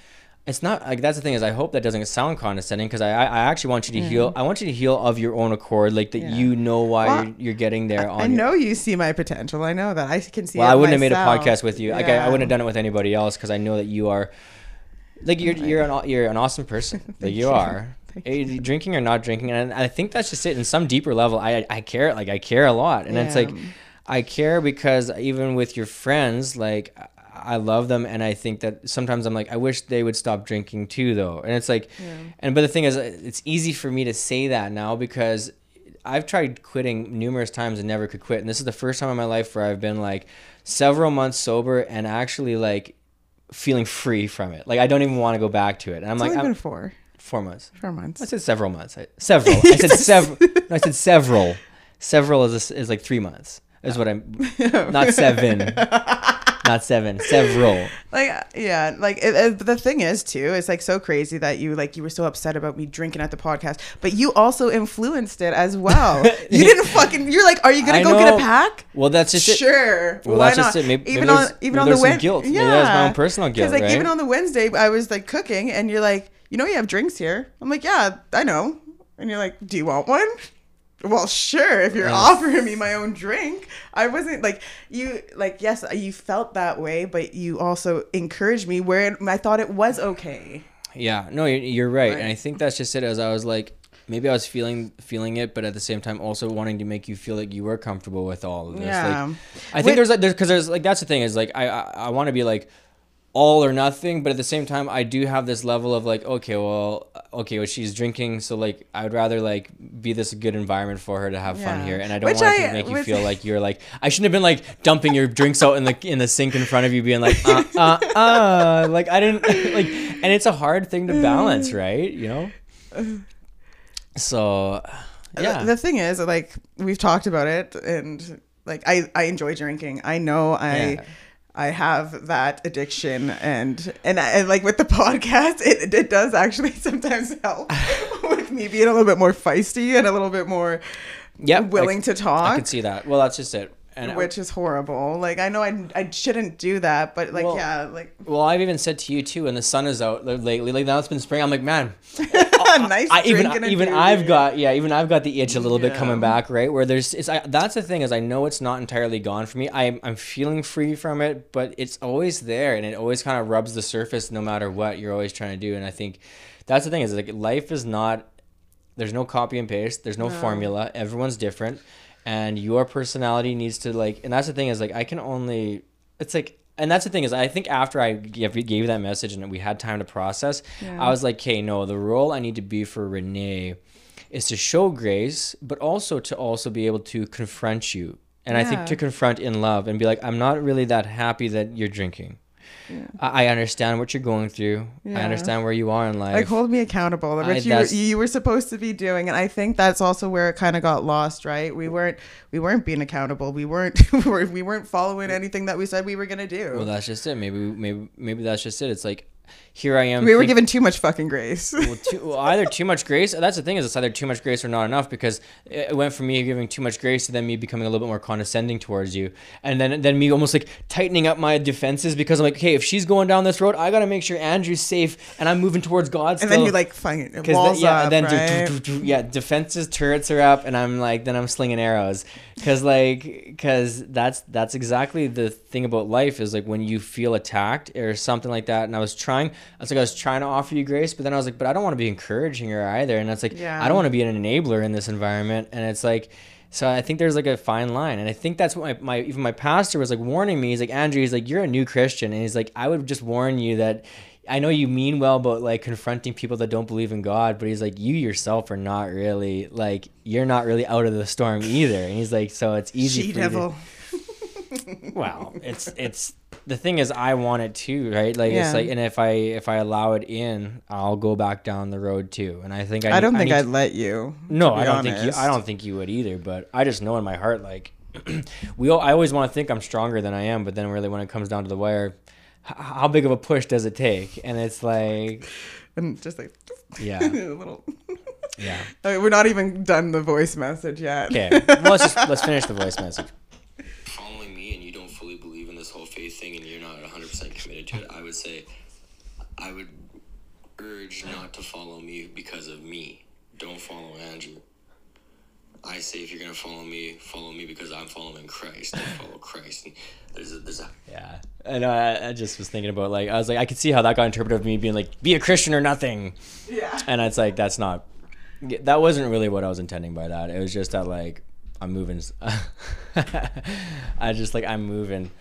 It's not like that's the thing is I hope that doesn't sound condescending because I, I I actually want you to heal. I want you to heal of your own accord, like that Yeah. you know why Well, you're, you're getting there. on I your- know you see my potential. I know that. I can see well, I wouldn't have made a podcast with you. Like I, I wouldn't have done it with anybody else because I know that you are, like you're you're an you're an awesome person. like Thank you you. are. Eh, Drinking or not drinking, and I think that's just it. In some deeper level, I I care like I care a lot, and it's like I care because even with your friends, like I- love them, and I think that sometimes I'm like I wish they would stop drinking too, though. And it's like, and but the thing is, it's easy for me to say that now because I've tried quitting numerous times and never could quit. And this is the first time in my life where I've been like several months sober and actually like feeling free from it. Like I don't even want to go back to it. And I'm It's like, only I'm, been four, four months. four months. I said several months. I, several. I said several. No, I said several. Several is is like three months. Is what I'm. Not seven. Not seven. Several. like yeah like it, it- the thing is too it's like so crazy that you like you were so upset about me drinking at the podcast but you also influenced it as well you didn't fucking you're like are you gonna I go get a pack Well, that's just it. sure Well, why that's just not it. Maybe- even maybe on even on the there's some Wed- guilt. Maybe yeah that's my own personal guilt, Because like even on the wednesday i was like cooking and you're like you know you have drinks here i'm like yeah i know and you're like do you want one well sure if you're Yeah. offering me my own drink i wasn't like you like yes you felt that way but you also encouraged me where i thought it was okay Yeah, no, you're, you're right. and I think that's just it. As I was like, maybe I was feeling feeling it, but at the same time, also wanting to make you feel like you were comfortable with all of this. Yeah. Like, I think Wait- there's like there's because there's like that's the thing is like I I, I want to be like all or nothing, but at the same time, I do have this level of like okay, well, okay, well, she's drinking, so like I would rather like be this good environment for her to have fun here, and I don't Which want I- to make you feel like you're like I shouldn't have been like dumping your drinks out in the in the sink in front of you, being like uh uh uh like I didn't like, and it's a hard thing to balance, right? You know. So, yeah, The, the thing is, like we've talked about it, and like I I enjoy drinking. I know I. Yeah. I have that addiction, and and, I, and like with the podcast, it, it does actually sometimes help with me being a little bit more feisty and a little bit more Yep, willing I, to talk. I can see that. Well, that's just it. And which is horrible. Like I know I I shouldn't do that, but like Well- yeah, like well, I've even said to you too, when the sun is out lately. Like now it's been spring. I'm like, man, nice I, even even I've got yeah, even I've got the itch a little bit coming back, right? Where there's it's I, that's the thing is I know it's not entirely gone for me. I'm I'm feeling free from it, but it's always there, and it always kind of rubs the surface no matter what you're always trying to do. And I think that's the thing is like life is not there's no copy and paste there's no, formula everyone's different and your personality needs to like and that's the thing is like i can only it's like and that's the thing is i think after i gave, gave that message and we had time to process Yeah. i was like okay no the role i need to be for renee is to show grace but also to also be able to confront you. And i think to confront in love and be like i'm not really that happy that you're drinking I, I understand what you're going through. I understand where you are in life. like hold me accountable I- you, you were supposed to be doing and i think that's also where it kind of got lost right we weren't we weren't being accountable we weren't we weren't following anything that we said we were going to do well, that's just it. Maybe maybe maybe that's just it. It's like here I am. we were think- given too much fucking grace well, too, well, either too much grace. That's the thing is, it's either too much grace or not enough because it went from me giving too much grace to then me becoming a little bit more condescending towards you, and then then me almost like tightening up my defenses because I'm like, okay, if she's going down this road, I gotta make sure Andrew's safe, and I'm moving towards God. and then you like Cause walls the, yeah, up, and then right? do- do- do- yeah, defenses, turrets are up, and I'm like, then I'm slinging arrows, cause like, cause that's that's exactly the thing about life is like when you feel attacked or something like that. And I was trying, I was like, I was trying to offer you grace, but then I was like, but I don't want to be encouraging her either, and it's like, Yeah. I don't want to be an enabler in this environment, and it's like. So I think there's like a fine line, and I think that's what my, my even my pastor was like warning me. He's like Andrew, he's like you're a new Christian, and he's like I would just warn you that I know you mean well but like confronting people that don't believe in God, but he's like you yourself are not really like you're not really out of the storm either, and he's like so it's easy. she you to- devil well, it's it's the thing is I want it too, right? Like Yeah. it's like, and if I if I allow it in, I'll go back down the road too, and I think I, i don't need- think i'd let you no, I don't think you. I don't think you would either. But I just know in my heart, like, we. All, I always want to think I'm stronger than I am, but then really, when it comes down to the wire, h- how big of a push does it take? And it's like, and just like yeah, a little yeah. I mean, we're not even done the voice message yet Okay, well, let's just let's finish the voice message. following me and you don't fully believe in this whole faith thing and you're not 100% committed to it, I would say I would urge not to follow me because of me. Don't follow Andrew. I say if you're going to follow me, follow me because I'm following Christ. Don't follow Christ. And there's a, there's a Yeah, I know. I, I just was thinking about like I was like I could see how that got interpreted of me being like be a Christian or nothing, yeah and it's like that's not. That wasn't really what I was intending by that. It was just that like I'm moving. I just like I'm moving.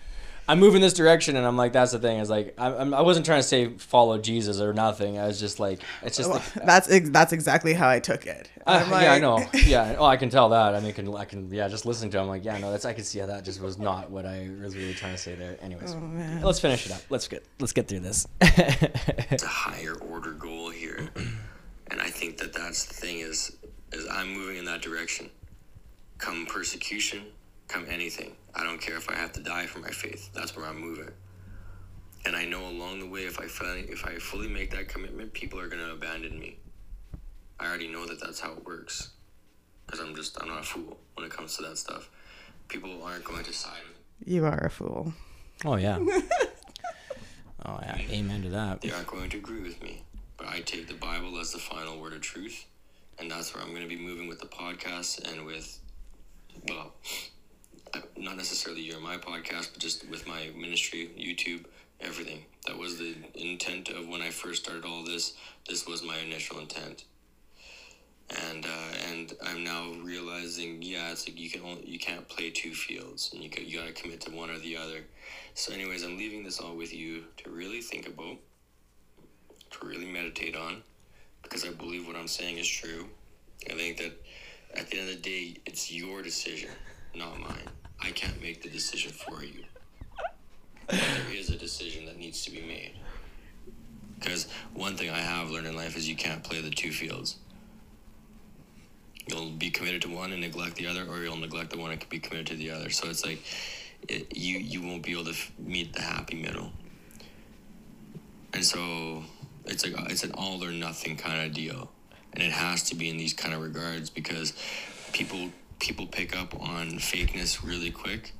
I'm moving this direction, and I'm like, that's the thing. Is like, I, I'm, I wasn't trying to say follow Jesus or nothing. I was just like, it's just like, that's ex- that's exactly how i took it uh, I'm yeah, I know. Yeah, oh, I can tell that. I mean, can, I can, yeah, just listening to. Him, I'm like, yeah, no, that's. I can see how that just was not what I was really trying to say there. Anyways, Oh, let's finish it up. Let's get, let's get through this. it's a higher order goal here and i think that that's the thing is is i'm moving in that direction come persecution come anything i don't care if i have to die for my faith that's where i'm moving and i know along the way if i fully if i fully make that commitment people are going to abandon me i already know that that's how it works because i'm just i'm not a fool when it comes to that stuff people aren't going to side with you are a fool oh yeah. Oh yeah. Amen to that. they aren't going to agree with me. But I take the Bible as the final word of truth. And that's where I'm going to be moving with the podcast and with, well, not necessarily you're my podcast, but just with my ministry, YouTube, everything. That was the intent of when I first started all this. This was my initial intent. And uh, and I'm now realizing, yeah, it's like you can only, you can't play two fields, and you you got to commit to one or the other. So, anyways, I'm leaving this all with you to really think about, to really meditate on, because I believe what I'm saying is true. I think that at the end of the day, it's your decision, not mine. I can't make the decision for you. There is a decision that needs to be made. Because one thing I have learned in life is you can't play the two fields. You'll be committed to one and neglect the other, or you'll neglect the one and be committed to the other. So it's like it, you you won't be able to meet the happy middle. And so it's like it's an all or nothing kind of deal, and it has to be in these kind of regards because people people pick up on fakeness really quick,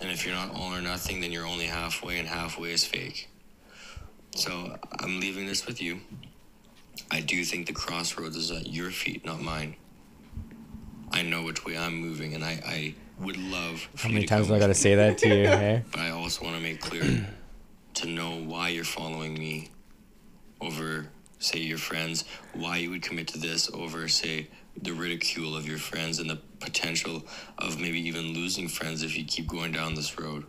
and if you're not all or nothing, then you're only halfway, and halfway is fake. So I'm leaving this with you. I do think the crossroads is at your feet, not mine. I know which way I'm moving, and I, I would love. How many times do I got to with say that to you? Hey? but I also want to make clear to know why you're following me over, say, your friends, why you would commit to this over, say, the ridicule of your friends and the potential of maybe even losing friends if you keep going down this road.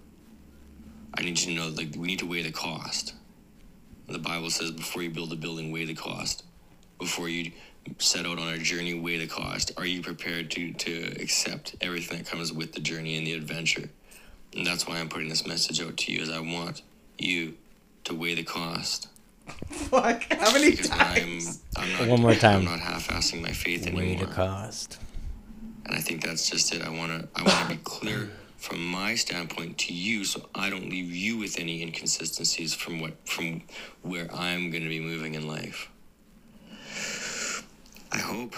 I need you to know, like, we need to weigh the cost. The Bible says before you build a building, weigh the cost. Before you set out on a journey, weigh the cost. Are you prepared to, to accept everything that comes with the journey and the adventure? And that's why I'm putting this message out to you, is I want you to weigh the cost. Fuck. How many Because I'm, times? I'm not, One more time. I'm not half-assing my faith Way anymore. to cost. And I think that's just it. I want to I want to be clear from my standpoint to you so I don't leave you with any inconsistencies from what from where I'm going to be moving in life. I hope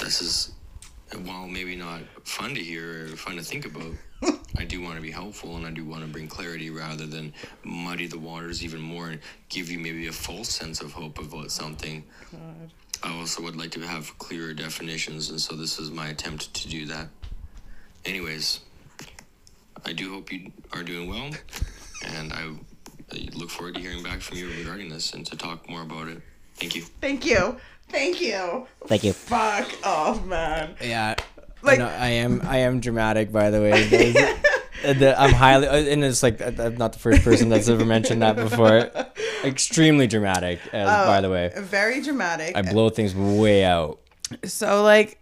this is while maybe not fun to hear or fun to think about. I do want to be helpful and I do want to bring clarity rather than muddy the waters even more and give you maybe a false sense of hope about something. I also would like to have clearer definitions, and so this is my attempt to do that. Anyways, I do hope you are doing well, and I, I look forward to hearing back from you regarding this and to talk more about it. Thank you. Thank you. Thank you. Thank you. Fuck off, man. Yeah. Like- Like I am I am dramatic by the way. Uh, the- I'm highly and it's like uh, I'm not the first person that's ever mentioned that before. Extremely dramatic, as, by the way. Very dramatic. I blow things way out. So like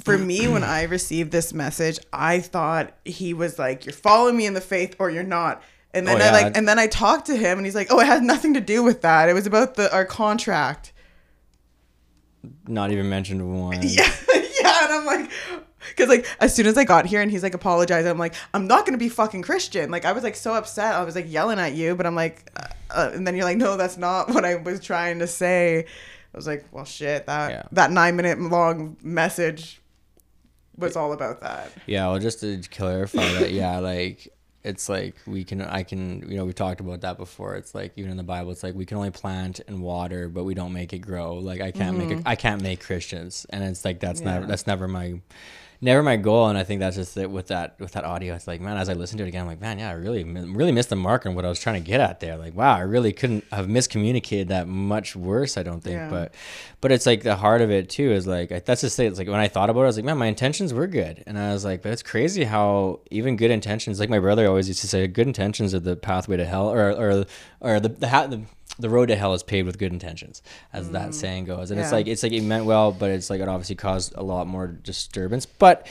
for me when I received this message, I thought he was like you're following me in the faith or you're not. And then Oh, I like and then I talked to him and he's like, "Oh, it has nothing to do with that. It was about the our contract." Not even mentioned one. Yeah. yeah, and I'm like cuz like as soon as I got here and he's like apologizing, I'm like, "I'm not going to be fucking Christian." Like I was like so upset. I was like yelling at you, but I'm like uh, uh, and then you're like, "No, that's not what I was trying to say." I was like, "Well, shit, that Yeah. that 9 minute long message was all about that." Yeah, well, just to clarify that, yeah, like it's like we can, I can, you know, we talked about that before. It's like even in the Bible, it's like we can only plant and water, but we don't make it grow. Like I can't make it, I can't make Christians, and it's like that's Yeah. never, that's never my, never my goal. And I think that's just it with that, with that audio. It's like, man, as I listen to it again, I'm like, man, yeah, I really, really missed the mark on what I was trying to get at there. Like, wow, I really couldn't have miscommunicated that much worse. I don't think, Yeah. but, but it's like the heart of it too is like that's just it. It's like when I thought about it, I was like, man, my intentions were good, and I was like, but it's crazy how even good intentions. Like my brother always used to say, good intentions are the pathway to hell, or or or the the ha- the, the road to hell is paved with good intentions, as that mm. saying goes. And it's like it's like it meant well, but it's like it obviously caused a lot more disturbance, but.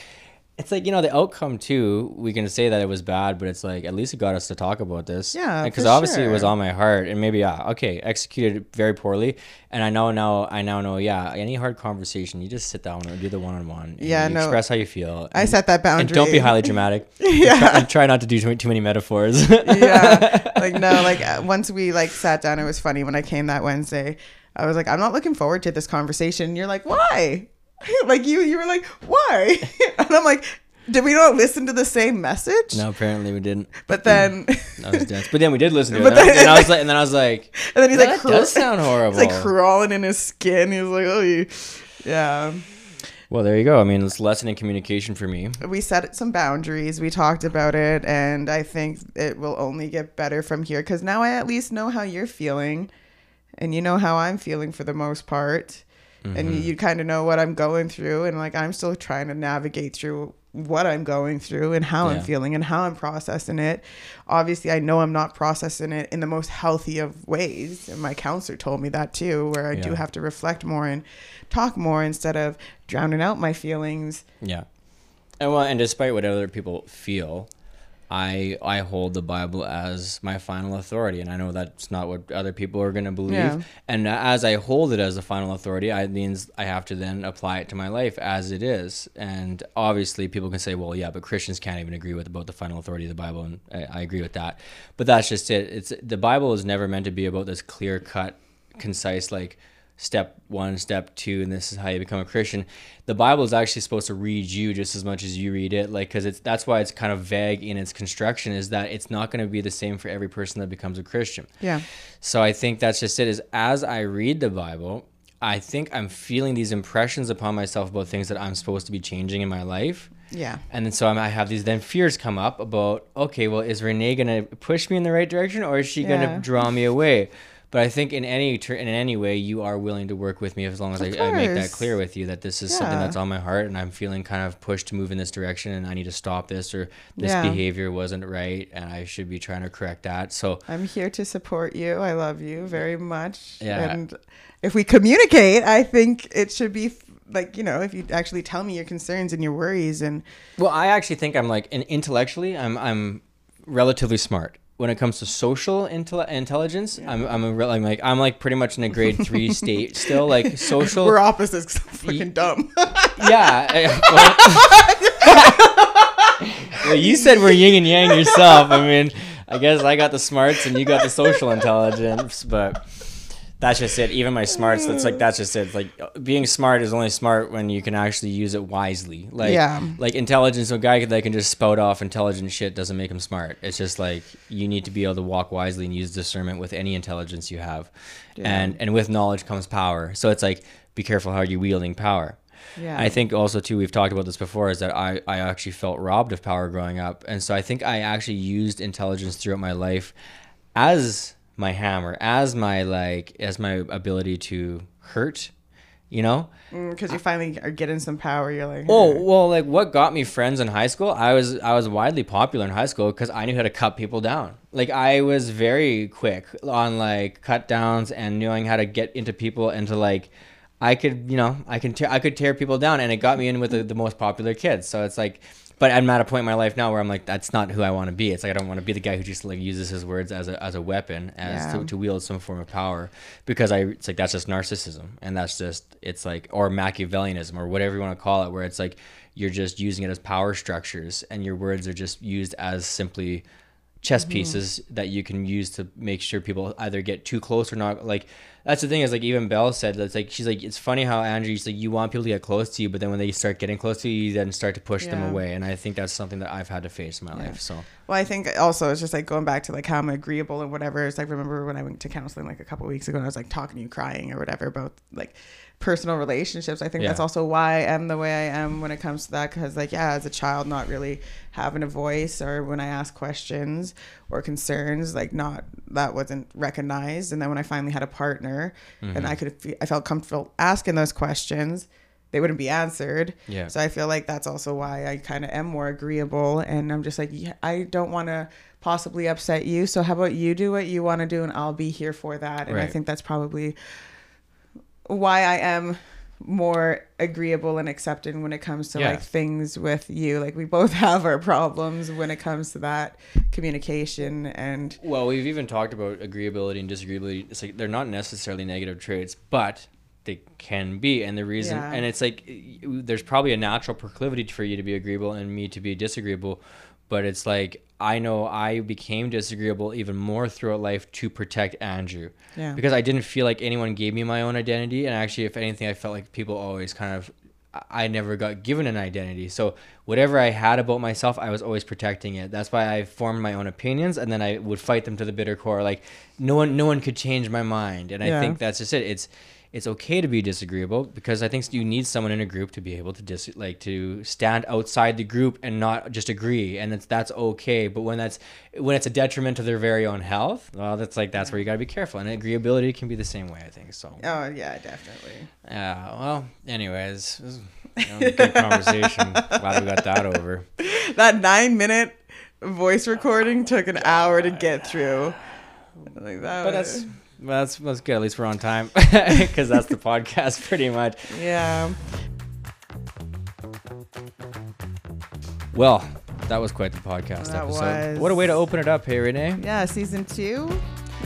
It's like you know the outcome too. We can say that it was bad, but it's like at least it got us to talk about this. Yeah, because obviously it was on my heart, and maybe yeah, okay, executed very poorly. And I know now, I now know, yeah, any hard conversation, you just sit down and do the one on one. Yeah, no. express how you feel. I set that boundary. and don't be highly dramatic. Yeah. And try, and try not to do too, too many metaphors. yeah. Like no, like uh, once we like sat down, it was funny when I came that Wednesday. I was like, I'm not looking forward to this conversation. You're like, why? like you, you were like, why? and I'm like, did we not listen to the same message? no, apparently we didn't. But then, mm. That was dense. But then we did listen to it. But and, then- and I was like, and then I was like, and then he's that like, does sound horrible. He's like crawling in his skin. He was like, oh, you. yeah. well, there you go. I mean, it's lesson in communication for me. we set some boundaries we talked about it and i think it will only get better from here because now i at least know how you're feeling and you know how i'm feeling for the most part and you, you kind of know what i'm going through and like i'm still trying to navigate through what i'm going through and how Yeah. i'm feeling and how i'm processing it obviously i know i'm not processing it in the most healthy of ways and my counselor told me that too where i do have to reflect more and talk more instead of drowning out my feelings Yeah. And well, and despite what other people feel, I I hold the Bible as my final authority, and I know that's not what other people are going to believe. Yeah. And as I hold it as the final authority, I means I have to then apply it to my life as it is. And obviously, people can say, "Well, yeah, but Christians can't even agree with about the final authority of the Bible," and I, I agree with that. But that's just it. It's the Bible is never meant to be about this clear cut, concise like step one, step two, and this is how you become a Christian. The Bible is actually supposed to read you just as much as you read it, like because it's that's why it's kind of vague in its construction. Is that it's not going to be the same for every person that becomes a Christian. yeah So I think that's just it. Is as I read the Bible, I think I'm feeling these impressions upon myself about things that I'm supposed to be changing in my life. yeah And then so I'm, I have these then fears come up about okay, well, is Renee gonna push me in the right direction or is she Yeah. gonna draw me away? But I think in any ter- in any way, you are willing to work with me as long as I, I make that clear with you that this is something that's on my heart and I'm feeling kind of pushed to move in this direction and I need to stop this or this Yeah. behavior wasn't right and I should be trying to correct that. So I'm here to support you. I love you very much. Yeah. And if we communicate, I think it should be like, you know, if you actually tell me your concerns and your worries and Well, I actually think I'm like, and intellectually, I'm I'm relatively smart. When it comes to social intel- intelligence, I'm I'm a real, I'm like I'm like pretty much in a grade three state still. Like social, We're opposites 'cause I'm fucking dumb. yeah. eh, Well, well, you said we're yin and yang yourself. I mean, I guess I got the smarts and you got the social intelligence, but that's just it. Even my smarts, that's like that's just it. Like being smart is only smart when you can actually use it wisely. Like Yeah. like intelligence. A guy that can just spout off intelligent shit doesn't make him smart. It's just like you need to be able to walk wisely and use discernment with any intelligence you have, and and with knowledge comes power. So it's like be careful how you're wielding power. Yeah. I think also too we've talked about this before is that I I actually felt robbed of power growing up, and so I think I actually used intelligence throughout my life as my hammer, as my like as my ability to hurt, you know. Mm, because you finally are getting some power. You're like, Oh well, like what got me friends in high school? I was I was widely popular in high school because I knew how to cut people down. Like I was very quick on like cut downs and knowing how to get into people and to like I could you know I can tear I could tear people down and it got me in with the, the most popular kids. So it's like. But I'm at a point in my life now where I'm like, that's not who I want to be. It's like I don't want to be the guy who just like uses his words as a, as a weapon, as Yeah. to, to wield some form of power, because I it's like that's just narcissism, and that's just it's like or Machiavellianism or whatever you want to call it, where it's like you're just using it as power structures and your words are just used as simply chess mm-hmm. pieces that you can use to make sure people either get too close or not like that's the thing is like even Belle said that's like she's like it's funny how Andrew she's like you want people to get close to you but then when they start getting close to you you then start to push them away and I think that's something that I've had to face in my Yeah. life so Well, I think also it's just like going back to like how I'm agreeable and whatever. It's like remember when I went to counseling like a couple weeks ago and I was like talking to you crying or whatever about like personal relationships. I think that's also why I am the way I am when it comes to that. Because like yeah, as a child, not really having a voice or when I ask questions or concerns, like not that wasn't recognized. And then when I finally had a partner and I mm-hmm. could fe- I felt comfortable asking those questions. They wouldn't be answered. Yeah. So I feel like that's also why I kind of am more agreeable. And I'm just like, yeah, I don't want to possibly upset you. So how about you do what you want to do and I'll be here for that. And I think that's probably why I am more agreeable and accepting when it comes to Yeah. like things with you. Like we both have our problems when it comes to that communication and Well, we've even talked about agreeability and disagreeability. It's like they're not necessarily negative traits, but they can be. And the reason, Yeah. and it's like there's probably a natural proclivity for you to be agreeable and me to be disagreeable. But it's like I know I became disagreeable even more throughout life to protect Andrew. Yeah. Because I didn't feel like anyone gave me my own identity. And actually, if anything, I felt like people always kind of I- never got given an identity. So whatever I had about myself, I was always protecting it. That's why I formed my own opinions and then I would fight them to the bitter core. Like no one no one could change my mind. And I think that's just it. It's it's okay to be disagreeable because I think you need someone in a group to be able to dis like to stand outside the group and not just agree and it's that's okay but when that's when it's a detriment to their very own health well that's like that's where you got to be careful and agreeability can be the same way I think so oh yeah, definitely. yeah. Well, anyways, is you know, good conversation. Glad we got that over. That nine minute voice recording took an hour to get through. Like that But was- that's well, that's that's good. At least we're on time because that's the podcast pretty much. yeah. Well, that was quite the podcast That episode. was. What a way to open it up, hey Renee. Yeah, season two,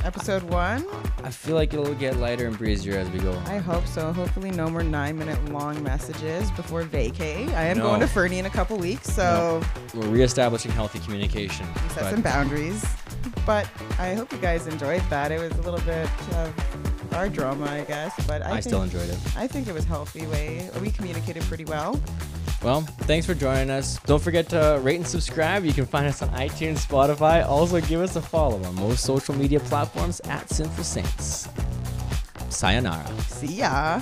episode one. I feel like it'll get lighter and breezier as we go. I hope so. Hopefully, no more nine minute long messages before vacay. I am No. going to Fernie in a couple weeks, so We're reestablishing healthy communication. set some boundaries. But I hope you guys enjoyed that. It was a little bit of our drama, I guess. But I, I think, still enjoyed it. I think it was healthy way. We communicated pretty well. Well, thanks for joining us. Don't forget to rate and subscribe. You can find us on iTunes, Spotify. Also, give us a follow on most social media platforms at Sinful Saints. Sayonara. See ya.